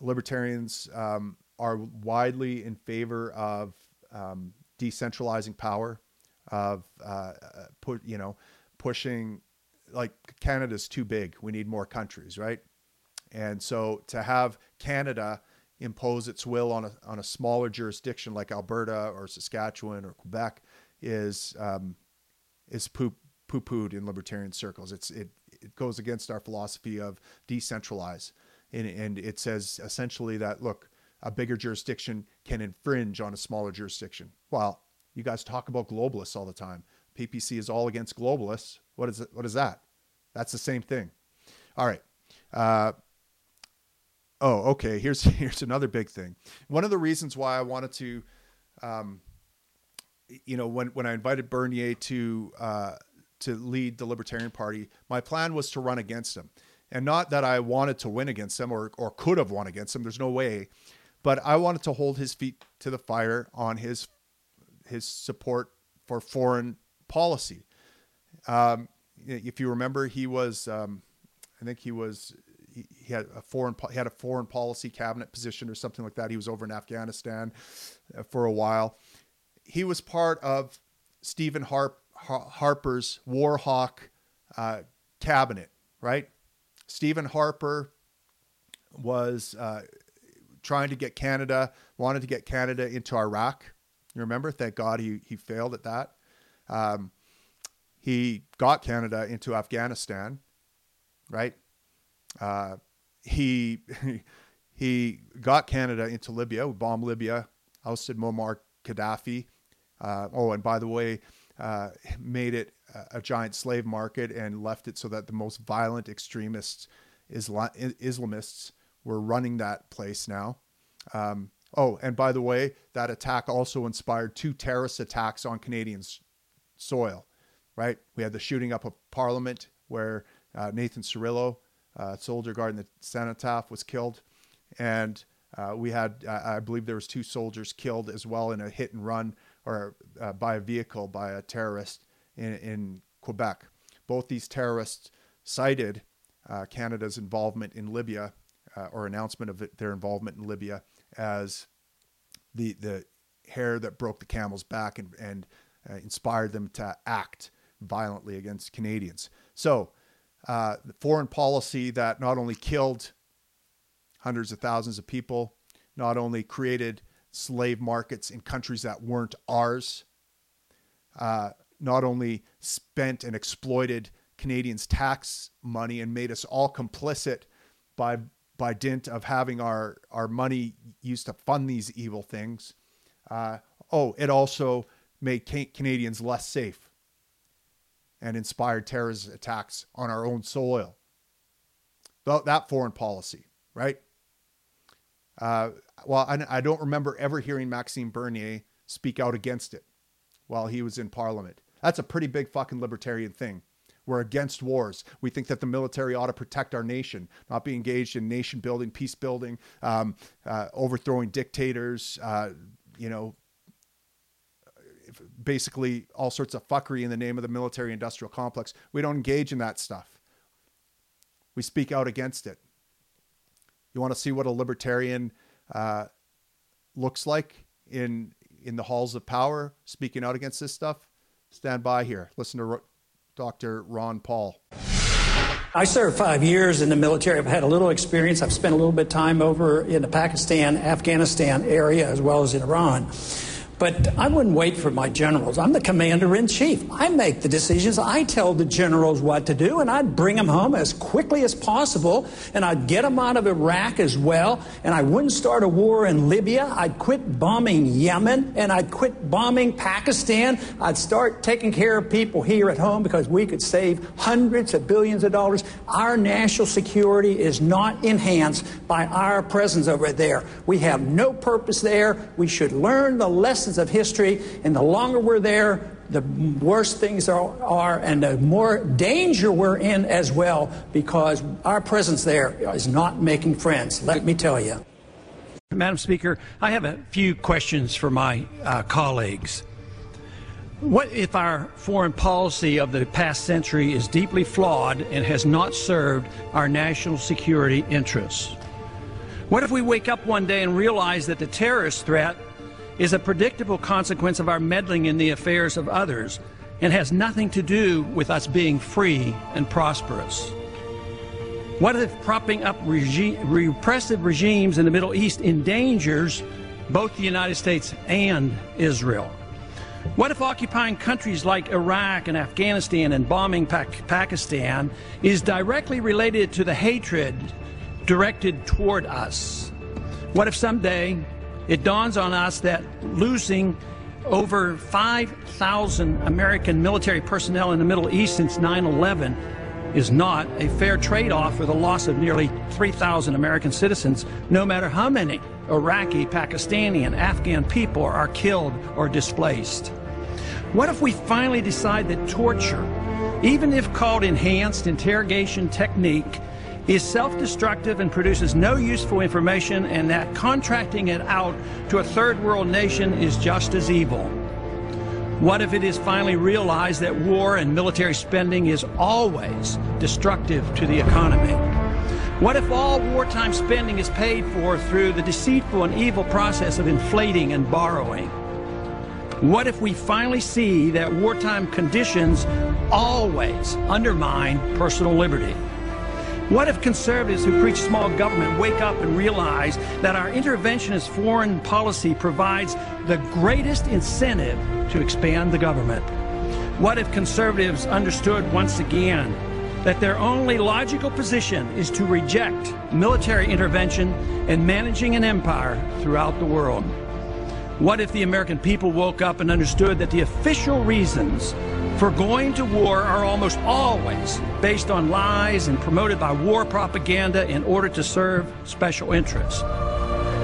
libertarians um, are widely in favor of um, decentralizing power, of uh, put you know pushing like Canada's too big. We need more countries, right? And so to have Canada impose its will on a on a smaller jurisdiction like Alberta or Saskatchewan or Quebec is um, is poo pooed in libertarian circles. It's it it goes against our philosophy of decentralize, and and it says essentially that look a bigger jurisdiction can infringe on a smaller jurisdiction. Well, you guys talk about globalists all the time. PPC is all against globalists. What is it? What is that? That's the same thing. All right. Uh, oh, okay. Here's here's another big thing. One of the reasons why I wanted to, um, you know, when when I invited Bernier to uh, to lead the Libertarian Party, my plan was to run against him, and not that I wanted to win against him or or could have won against him. There's no way, but I wanted to hold his feet to the fire on his his support for foreign policy. Um, if you remember, he was, um, I think he was, he, he, had a foreign, he had a foreign policy cabinet position or something like that. He was over in Afghanistan uh, for a while. He was part of Stephen Harp, Harper's War Hawk uh, cabinet, right? Stephen Harper was uh, trying to get Canada, wanted to get Canada into Iraq. You remember? Thank God he he failed at that. Um, he got Canada into Afghanistan, right? Uh, he he got Canada into Libya. Bombed Libya, ousted Muammar Gaddafi. Uh, oh, and by the way, uh, made it a, giant slave market and left it so that the most violent extremists, Isla- Islamists, were running that place now. Um, oh, and by the way, that attack also inspired two terrorist attacks on Canadian soil, right? We had the shooting up of Parliament where uh, Nathan Cirillo, uh, soldier guard in the cenotaph, was killed, and uh, we had, I believe, there was two soldiers killed as well in a hit and run or uh, by a vehicle by a terrorist in, in Quebec. Both these terrorists cited uh, Canada's involvement in Libya uh, or announcement of their involvement in Libya as the the hair that broke the camel's back and, and uh, inspired them to act violently against Canadians. So, uh, foreign policy that not only killed hundreds of thousands of people, not only created slave markets in countries that weren't ours, uh, not only spent and exploited Canadians' tax money and made us all complicit by by dint of having our our money used to fund these evil things. Uh, oh, it also made Canadians less safe and inspired terrorist attacks on our own soil. That foreign policy, right? Uh, well, I, I don't remember ever hearing Maxime Bernier speak out against it while he was in Parliament. That's a pretty big fucking libertarian thing. We're against wars. We think that the military ought to protect our nation, not be engaged in nation building, peace building, um, uh, overthrowing dictators, uh, you know, basically all sorts of fuckery in the name of the military industrial complex. We don't engage in that stuff. We speak out against it. You want to see what a libertarian uh, looks like in in the halls of power, speaking out against this stuff? Stand by here. Listen to Dr. Ron Paul. I served five years in the military. I've had a little experience. I've spent a little bit of time over in the Pakistan, Afghanistan area, as well as in Iran. But I wouldn't wait for my generals. I'm the commander in chief. I make the decisions. I tell the generals what to do, and I'd bring them home as quickly as possible, and I'd get them out of Iraq as well, and I wouldn't start a war in Libya. I'd quit bombing Yemen, and I'd quit bombing Pakistan. I'd start taking care of people here at home because we could save hundreds of billions of dollars. Our national security is not enhanced by our presence over there. We have no purpose there. We should learn the lessons lessons of history, and the longer we're there, the worse things are, are, and the more danger we're in as well, because our presence there is not making friends, let me tell you. Madam Speaker, I have a few questions for my uh, colleagues. What if our foreign policy of the past century is deeply flawed and has not served our national security interests? What if we wake up one day and realize that the terrorist threat is a predictable consequence of our meddling in the affairs of others and has nothing to do with us being free and prosperous. What if propping up regi- repressive regimes in the Middle East endangers both the United States and Israel? What if occupying countries like Iraq and Afghanistan and bombing Pakistan is directly related to the hatred directed toward us? What if someday it dawns on us that losing over 5,000 American military personnel in the Middle East since 9 11 is not a fair trade off for the loss of nearly 3,000 American citizens, no matter how many Iraqi, Pakistani, and Afghan people are killed or displaced. What if we finally decide that torture, even if called enhanced interrogation technique, is self destructive and produces no useful information, and that contracting it out to a third world nation is just as evil? What if it is finally realized that war and military spending is always destructive to the economy? What if all wartime spending is paid for through the deceitful and evil process of inflating and borrowing? What if we finally see that wartime conditions always undermine personal liberty? What if conservatives who preach small government wake up and realize that our interventionist foreign policy provides the greatest incentive to expand the government? What if conservatives understood once again that their only logical position is to reject military intervention and managing an empire throughout the world? What if the American people woke up and understood that the official reasons for going to war are almost always based on lies and promoted by war propaganda in order to serve special interests.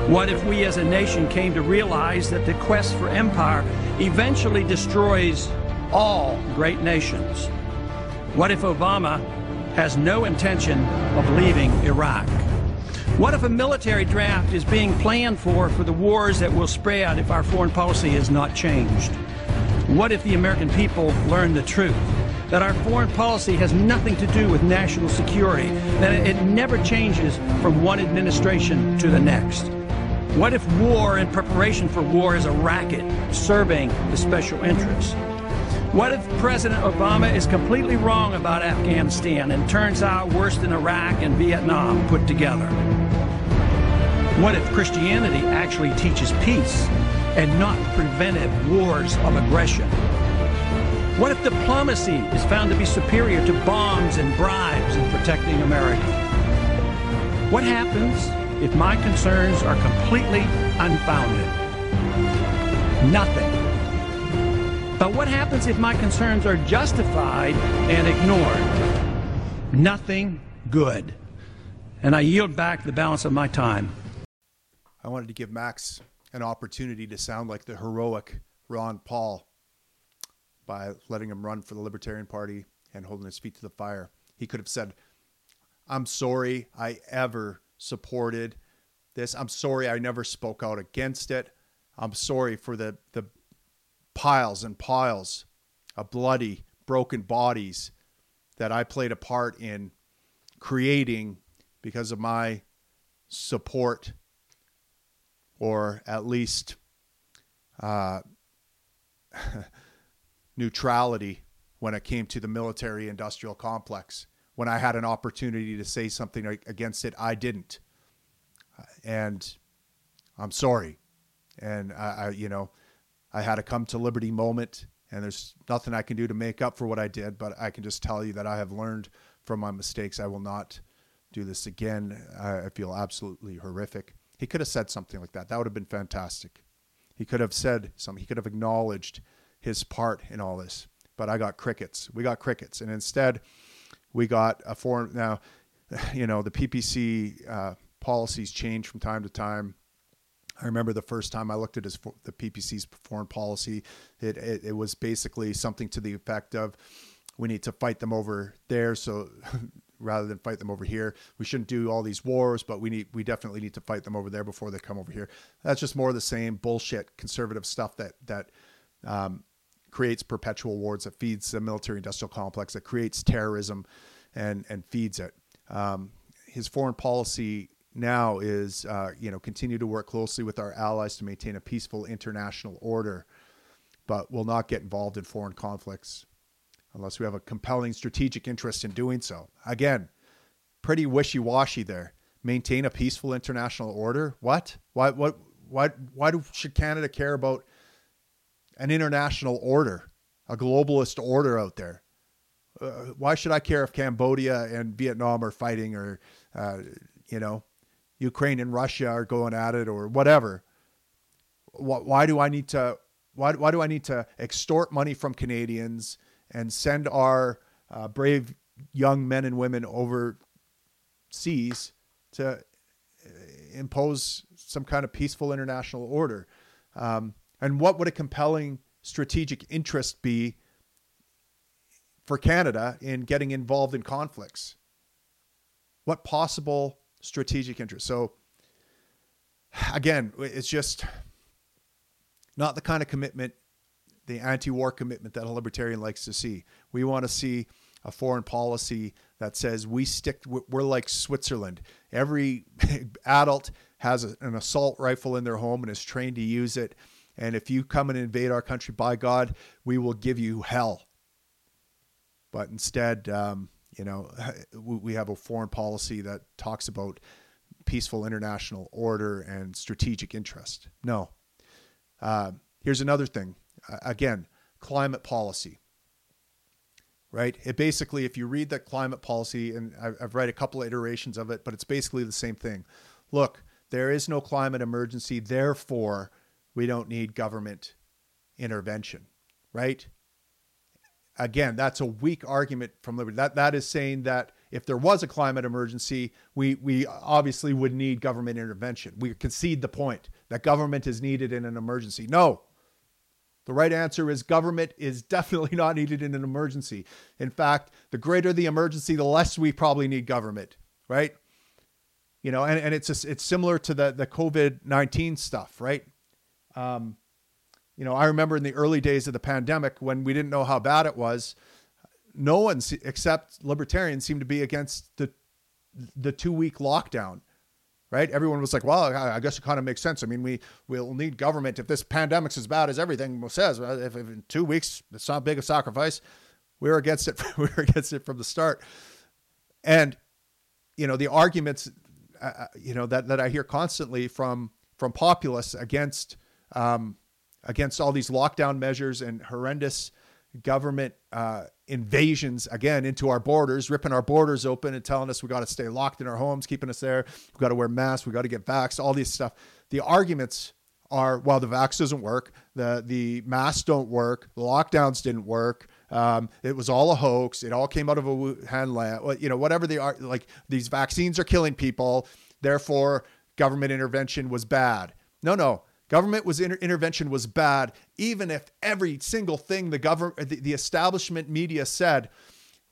What if we as a nation came to realize that the quest for empire eventually destroys all great nations? What if Obama has no intention of leaving Iraq? What if a military draft is being planned for for the wars that will spread if our foreign policy is not changed? What if the American people learn the truth? That our foreign policy has nothing to do with national security, that it never changes from one administration to the next. What if war and preparation for war is a racket serving the special interests? What if President Obama is completely wrong about Afghanistan and turns out worse than Iraq and Vietnam put together? What if Christianity actually teaches peace and not preventive wars of aggression? What if diplomacy is found to be superior to bombs and bribes in protecting America? What happens if my concerns are completely unfounded? Nothing. But what happens if my concerns are justified and ignored? Nothing good. And I yield back the balance of my time. I wanted to give Max an opportunity to sound like the heroic Ron Paul by letting him run for the Libertarian Party and holding his feet to the fire. He could have said, I'm sorry I ever supported this. I'm sorry I never spoke out against it. I'm sorry for the, the piles and piles of bloody, broken bodies that I played a part in creating because of my support or at least uh, neutrality when it came to the military industrial complex. When I had an opportunity to say something against it, I didn't. And I'm sorry. And I, I you know, I had a come to liberty moment, and there's nothing I can do to make up for what I did, but I can just tell you that I have learned from my mistakes. I will not do this again. I feel absolutely horrific. He could have said something like that. That would have been fantastic. He could have said something. He could have acknowledged his part in all this. But I got crickets. We got crickets. And instead, we got a foreign. Now, you know, the PPC uh, policies change from time to time. I remember the first time I looked at his the PPC's foreign policy, it, it, it was basically something to the effect of, we need to fight them over there. So rather than fight them over here, we shouldn't do all these wars, but we need we definitely need to fight them over there before they come over here. That's just more of the same bullshit conservative stuff that that um, creates perpetual wars, that feeds the military industrial complex, that creates terrorism, and and feeds it. Um, his foreign policy now is, uh, you know, continue to work closely with our allies to maintain a peaceful international order, but will not get involved in foreign conflicts unless we have a compelling strategic interest in doing so. Again, pretty wishy-washy there. Maintain a peaceful international order. What? Why? What? Why? Why do, should Canada care about an international order, a globalist order out there? Uh, why should I care if Cambodia and Vietnam are fighting, or uh, you know, Ukraine and Russia are going at it, or whatever? Why, why do I need to? Why, why do I need to extort money from Canadians and send our uh, brave young men and women overseas to uh, impose some kind of peaceful international order? Um, and what would a compelling strategic interest be for Canada in getting involved in conflicts? What possible strategic interest? So, again, it's just not the kind of commitment, the anti war commitment that a libertarian likes to see. We want to see a foreign policy that says we stick, we're like Switzerland. Every adult has an assault rifle in their home and is trained to use it. And if you come and invade our country, by God, we will give you hell. But instead, um, you know, we have a foreign policy that talks about peaceful international order and strategic interest. No. Uh, here's another thing. Again, climate policy. Right? It basically, if you read the climate policy, and I've, I've read a couple of iterations of it, but it's basically the same thing. Look, there is no climate emergency, therefore, we don't need government intervention. Right? again, that's a weak argument from liberty. That that is saying that if there was a climate emergency, we we obviously would need government intervention. We concede the point that government is needed in an emergency. No. The right answer is government is definitely not needed in an emergency. In fact, the greater the emergency, the less we probably need government, right? You know, and, and it's it's similar to the the COVID nineteen stuff, right? Um, you know, I remember in the early days of the pandemic when we didn't know how bad it was, no one except libertarians seemed to be against the the two week lockdown. Right? Everyone was like, "Well, I guess it kind of makes sense. I mean, we will need government if this pandemic's as bad as everything says. If, if in two weeks it's not big a sacrifice, we are against it. we are against it from the start." And you know, the arguments, uh, uh, you know, that that I hear constantly from from populists against um, against all these lockdown measures and horrendous government uh, invasions again into our borders, ripping our borders open and telling us we got to stay locked in our homes, keeping us there. We got to wear masks. We got to get vaxxed. All these stuff. The arguments are well, the vax doesn't work. The the masks don't work. The lockdowns didn't work. Um, it was all a hoax. It all came out of a Wuhan lab. You know, whatever they are, like these vaccines are killing people. Therefore, government intervention was bad. No, no. Government was inter- intervention was bad, even if every single thing the government, the, the establishment media said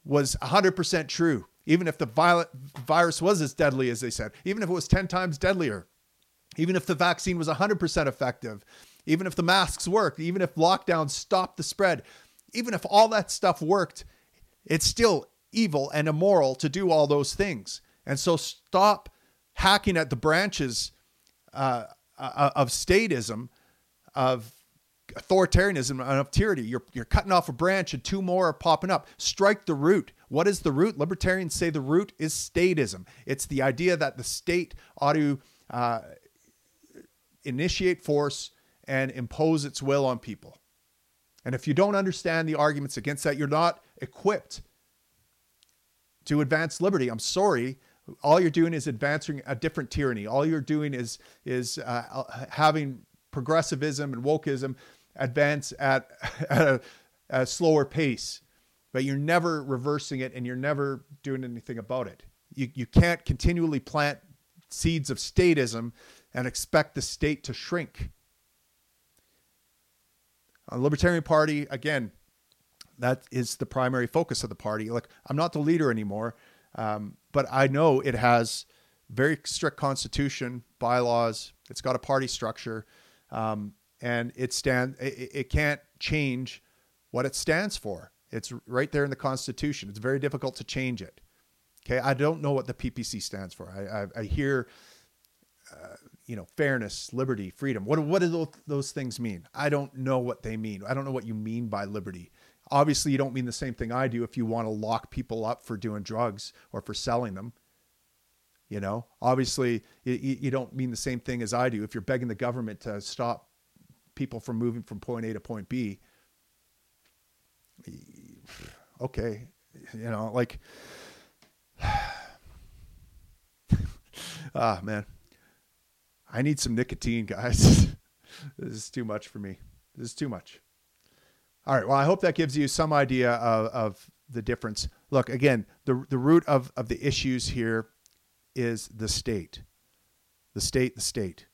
was 100% true. Even if the violent virus was as deadly as they said, even if it was 10 times deadlier, even if the vaccine was 100% effective, even if the masks worked, even if lockdowns stopped the spread, even if all that stuff worked, it's still evil and immoral to do all those things. And so stop hacking at the branches uh, uh, of statism, of authoritarianism, and of tyranny. You're, you're cutting off a branch and two more are popping up. Strike the root. What is the root? Libertarians say the root is statism. It's the idea that the state ought to uh, initiate force and impose its will on people. And if you don't understand the arguments against that, you're not equipped to advance liberty. I'm sorry. All you're doing is advancing a different tyranny. All you're doing is is uh, having progressivism and wokeism advance at, at a, a slower pace, but you're never reversing it and you're never doing anything about it. You, you can't continually plant seeds of statism and expect the state to shrink. A Libertarian Party, again, that is the primary focus of the party. Like, I'm not the leader anymore, um, but I know it has very strict constitution, bylaws. It's got a party structure, um, and it stand it, it can't change what it stands for. It's right there in the Constitution. It's very difficult to change it. Okay, I don't know what the PPC stands for. I I, I hear, uh, you know, fairness, liberty, freedom. What what do those, those things mean? I don't know what they mean. I don't know what you mean by liberty. Obviously, you don't mean the same thing I do if you want to lock people up for doing drugs or for selling them. You know, obviously, you, you don't mean the same thing as I do if you're begging the government to stop people from moving from point A to point B. Okay, you know, like ah, man. I need some nicotine, guys. this is too much for me. This is too much. All right. Well, I hope that gives you some idea of, of the difference. Look, again, the, the root of, of the issues here is the state. The state, the state.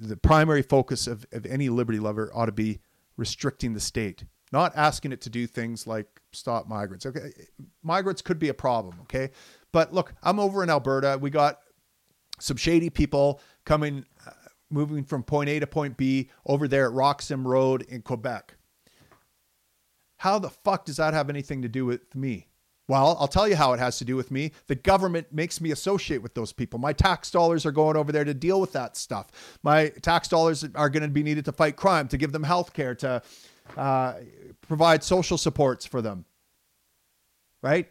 The primary focus of, of any liberty lover ought to be restricting the state, not asking it to do things like stop migrants. Okay, migrants could be a problem. Okay, but look, I'm over in Alberta. We got some shady people coming, uh, moving from point A to point B over there at Roxham Road in Quebec. How the fuck does that have anything to do with me? Well, I'll tell you how it has to do with me. The government makes me associate with those people. My tax dollars are going over there to deal with that stuff. My tax dollars are going to be needed to fight crime, to give them health care, to uh, provide social supports for them. Right?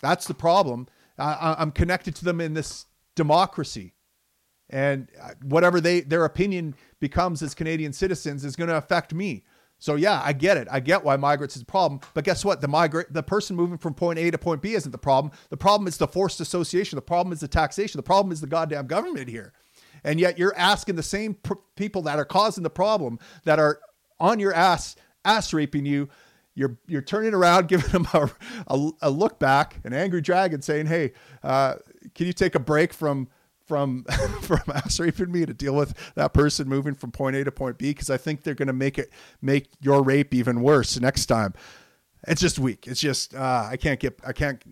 That's the problem. I, I'm connected to them in this democracy. And uh, whatever they their opinion becomes as Canadian citizens is going to affect me. So yeah, I get it. I get why migrants is a problem. But guess what? The migrant, the person moving from point A to point B isn't the problem. The problem is the forced association. The problem is the taxation. The problem is the goddamn government here. And yet you're asking the same pr- people that are causing the problem, that are on your ass, ass raping you. You're you're turning around, giving them a, a, a look back, an angry dragon, saying, "Hey, uh, can you take a break from?" From from ass raping me to deal with that person moving from point A to point B because I think they're going to make it make your rape even worse next time. It's just weak. It's just uh, I can't get I can't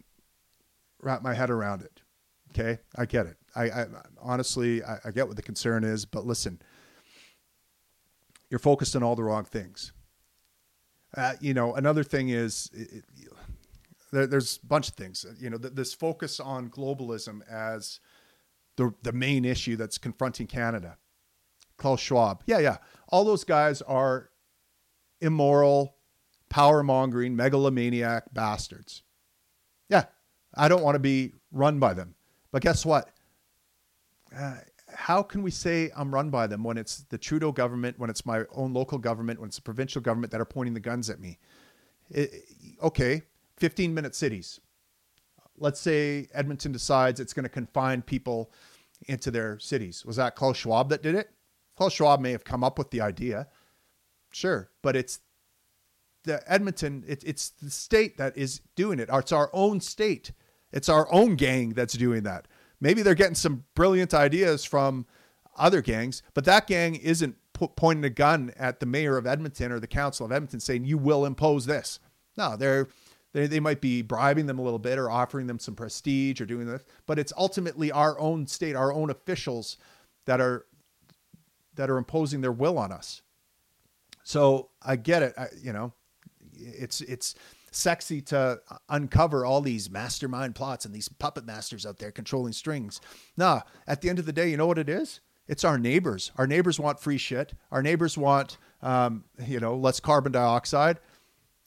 wrap my head around it. Okay, I get it. I, I honestly I, I get what the concern is, but listen, you're focused on all the wrong things. Uh, you know, another thing is it, there, there's a bunch of things. You know, th- this focus on globalism as the the main issue that's confronting Canada. Klaus Schwab, yeah, yeah, all those guys are immoral, power mongering, megalomaniac bastards. Yeah, I don't want to be run by them. But guess what? Uh, how can we say I'm run by them when it's the Trudeau government, when it's my own local government, when it's the provincial government that are pointing the guns at me? It, okay, 15 minute cities. Let's say Edmonton decides it's going to confine people into their cities. Was that Klaus Schwab that did it? Klaus Schwab may have come up with the idea. Sure, but it's the Edmonton, it, it's the state that is doing it. It's our own state. It's our own gang that's doing that. Maybe they're getting some brilliant ideas from other gangs, but that gang isn't pointing a gun at the mayor of Edmonton or the council of Edmonton saying you will impose this. No, they're they, they might be bribing them a little bit or offering them some prestige or doing this, but it's ultimately our own state, our own officials that are that are imposing their will on us. So I get it. I, you know, it's it's sexy to uncover all these mastermind plots and these puppet masters out there controlling strings. Nah, at the end of the day, you know what it is? It's our neighbors. Our neighbors want free shit. Our neighbors want, um, you know, less carbon dioxide.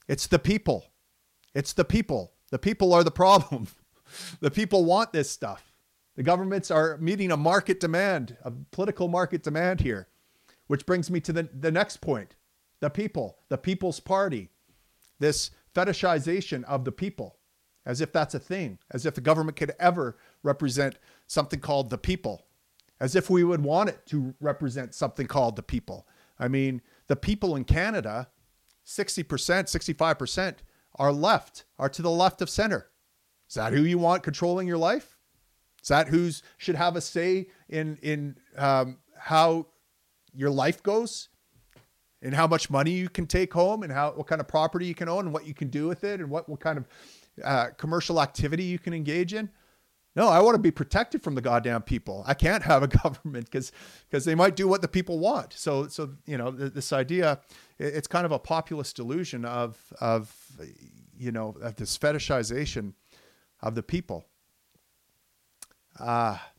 It's the people. It's the people. The people are the problem. the people want this stuff. The governments are meeting a market demand, a political market demand here. which brings me to the, the next point the people, the People's Party, this fetishization of the people, as if that's a thing, as if the government could ever represent something called the people, as if we would want it to represent something called the people. I mean, the people in Canada, 60%, 65% are left, are to the left of center. Is that who you want controlling your life? Is that who's should have a say in in um, how your life goes, and how much money you can take home, and how what kind of property you can own, and what you can do with it, and what what kind of uh, commercial activity you can engage in? No, I want to be protected from the goddamn people. I can't have a government because because they might do what the people want. So so you know this idea, it's kind of a populist delusion of of you know of this fetishization of the people. Ah,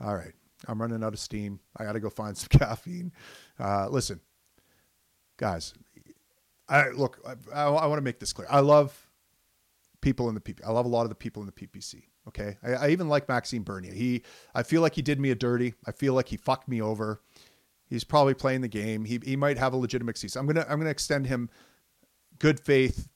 uh, all right. I'm running out of steam. I got to go find some caffeine. Uh, listen, guys, I look. I, I want to make this clear. I love people in the PP. I love a lot of the people in the PPC. Okay, I, I even like Maxime Bernier. He, I feel like he did me a dirty. I feel like he fucked me over. He's probably playing the game. He, he might have a legitimate excuse. I'm gonna I'm gonna extend him good faith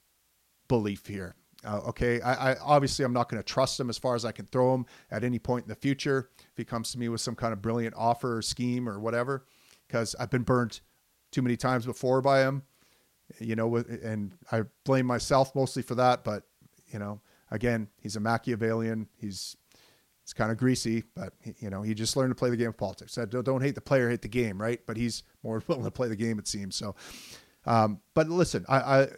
belief here. Uh, okay, I, I, obviously I'm not going to trust him as far as I can throw him at any point in the future if he comes to me with some kind of brilliant offer or scheme or whatever, because I've been burnt too many times before by him. You know, and I blame myself mostly for that. But you know, again, he's a Machiavellian. He's he's kind of greasy, but you know, he just learned to play the game of politics. Don't, don't hate the player, hate the game, right? But he's more willing to play the game, it seems. So, um, but listen, I, I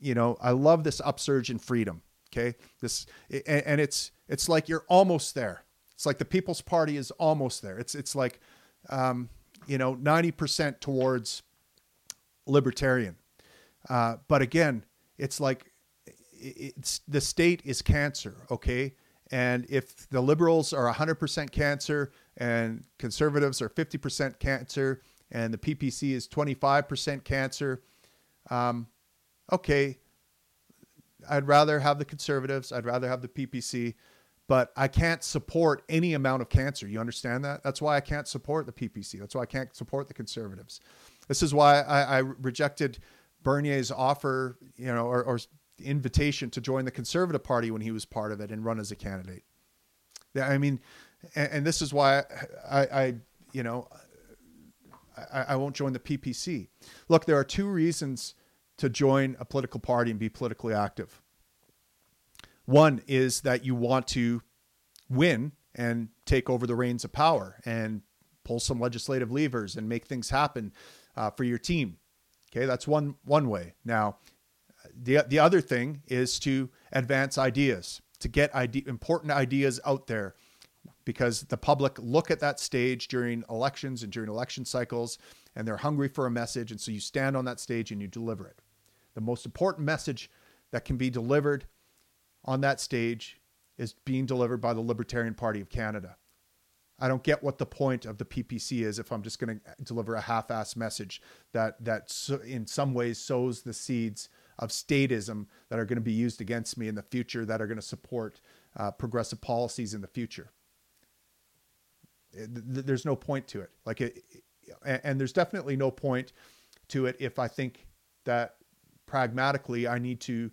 you know, I love this upsurge in freedom. Okay, this and, and it's it's like you're almost there. It's like the People's Party is almost there. It's it's like, um, you know, ninety percent towards libertarian. Uh, but again, it's like it's the state is cancer. Okay, and if the liberals are 100% cancer and conservatives are 50% cancer and the PPC is 25% cancer, um, okay, I'd rather have the conservatives, I'd rather have the PPC, but I can't support any amount of cancer. You understand that? That's why I can't support the PPC. That's why I can't support the conservatives. This is why I, I rejected Bernier's offer, you know, or, or invitation to join the Conservative Party when he was part of it and run as a candidate. I mean, and, and this is why I, I you know, I, I won't join the PPC. Look, there are two reasons to join a political party and be politically active. One is that you want to win and take over the reins of power and pull some legislative levers and make things happen uh, for your team. Okay, that's one one way. Now, the the other thing is to advance ideas, to get idea, important ideas out there, because the public look at that stage during elections and during election cycles, and they're hungry for a message, and so you stand on that stage and you deliver it. The most important message that can be delivered on that stage is being delivered by the Libertarian Party of Canada. I don't get what the point of the PPC is if I'm just going to deliver a half-ass message that that in some ways sows the seeds of statism that are going to be used against me in the future that are going to support uh, progressive policies in the future. There's no point to it. Like it, and there's definitely no point to it if I think that pragmatically, I need to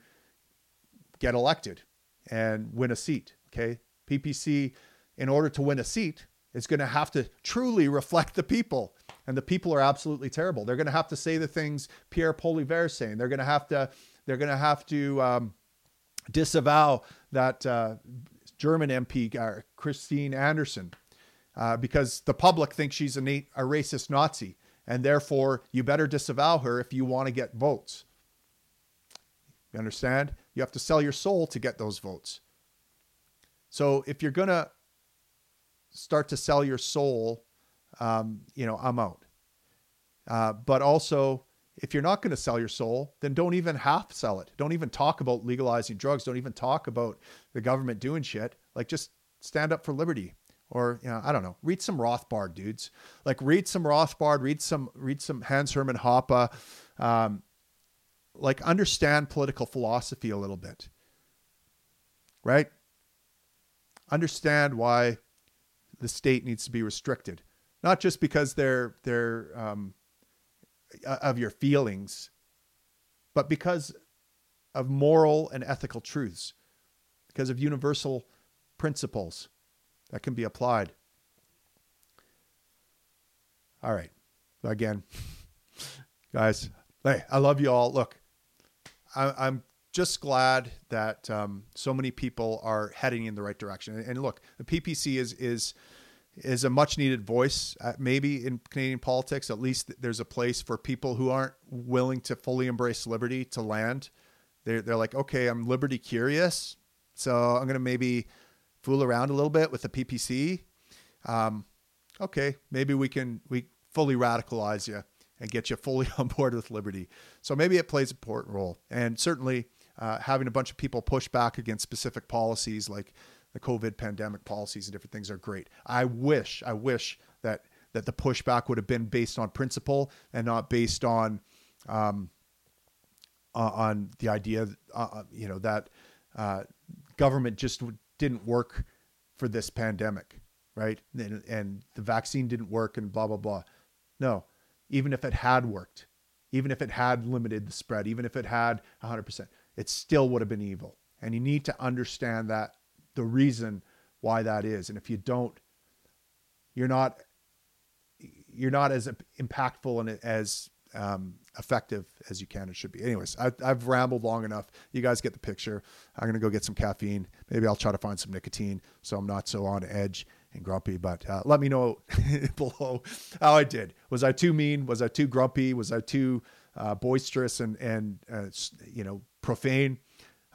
get elected and win a seat. Okay. PPC, in order to win a seat, is going to have to truly reflect the people. And the people are absolutely terrible. They're going to have to say the things Pierre Poilievre is saying. They're going to have to, they're going to have to um, disavow that uh, German MP, uh, Christine Anderson, uh, because the public thinks she's a, a racist Nazi. And therefore, you better disavow her if you want to get votes. You understand? You have to sell your soul to get those votes. So if you're going to start to sell your soul, um, you know, I'm out. Uh, but also, if you're not going to sell your soul, then don't even half sell it. Don't even talk about legalizing drugs. Don't even talk about the government doing shit. Like just stand up for liberty. Or you know, I don't know. Read some Rothbard, dudes. Like read some Rothbard. Read some read some Hans Hermann Hoppe. Um, like understand political philosophy a little bit. Right? Understand why the state needs to be restricted. Not just because they're they're um, of your feelings, but because of moral and ethical truths, because of universal principles that can be applied. All right. Again, guys, hey, I love you all. Look, I, am just glad that um, so many people are heading in the right direction. And, and look, the PPC is is is a much needed voice. Uh, maybe in Canadian politics, at least there's a place for people who aren't willing to fully embrace liberty to land. They're they're like, okay, I'm liberty curious, so I'm gonna maybe fool around a little bit with the PPC. Um, okay, maybe we can we fully radicalize you and get you fully on board with liberty. So maybe it plays an important role, and certainly uh, having a bunch of people push back against specific policies like the COVID pandemic policies and different things are great. I wish, I wish that that the pushback would have been based on principle and not based on um, on the idea, uh, uh, you know, that uh, government just didn't work for this pandemic, right? And, and the vaccine didn't work, and blah blah blah. No, even if it had worked, even if it had limited the spread, even if it had 100%, it still would have been evil. And you need to understand that the reason why that is. And if you don't, you're not you're not as impactful and as um, effective as you can and should be. Anyways, I, have rambled long enough. You guys get the picture. I'm gonna go get some caffeine. Maybe I'll try to find some nicotine so I'm not so on edge and grumpy. But uh, let me know below how I did. Was I too mean? Was I too grumpy? Was I too uh, boisterous and and uh, you know profane?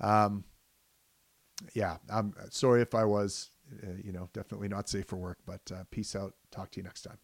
Um, yeah, I'm sorry if I was. Uh, you know, definitely not safe for work. But uh, peace out. Talk to you next time.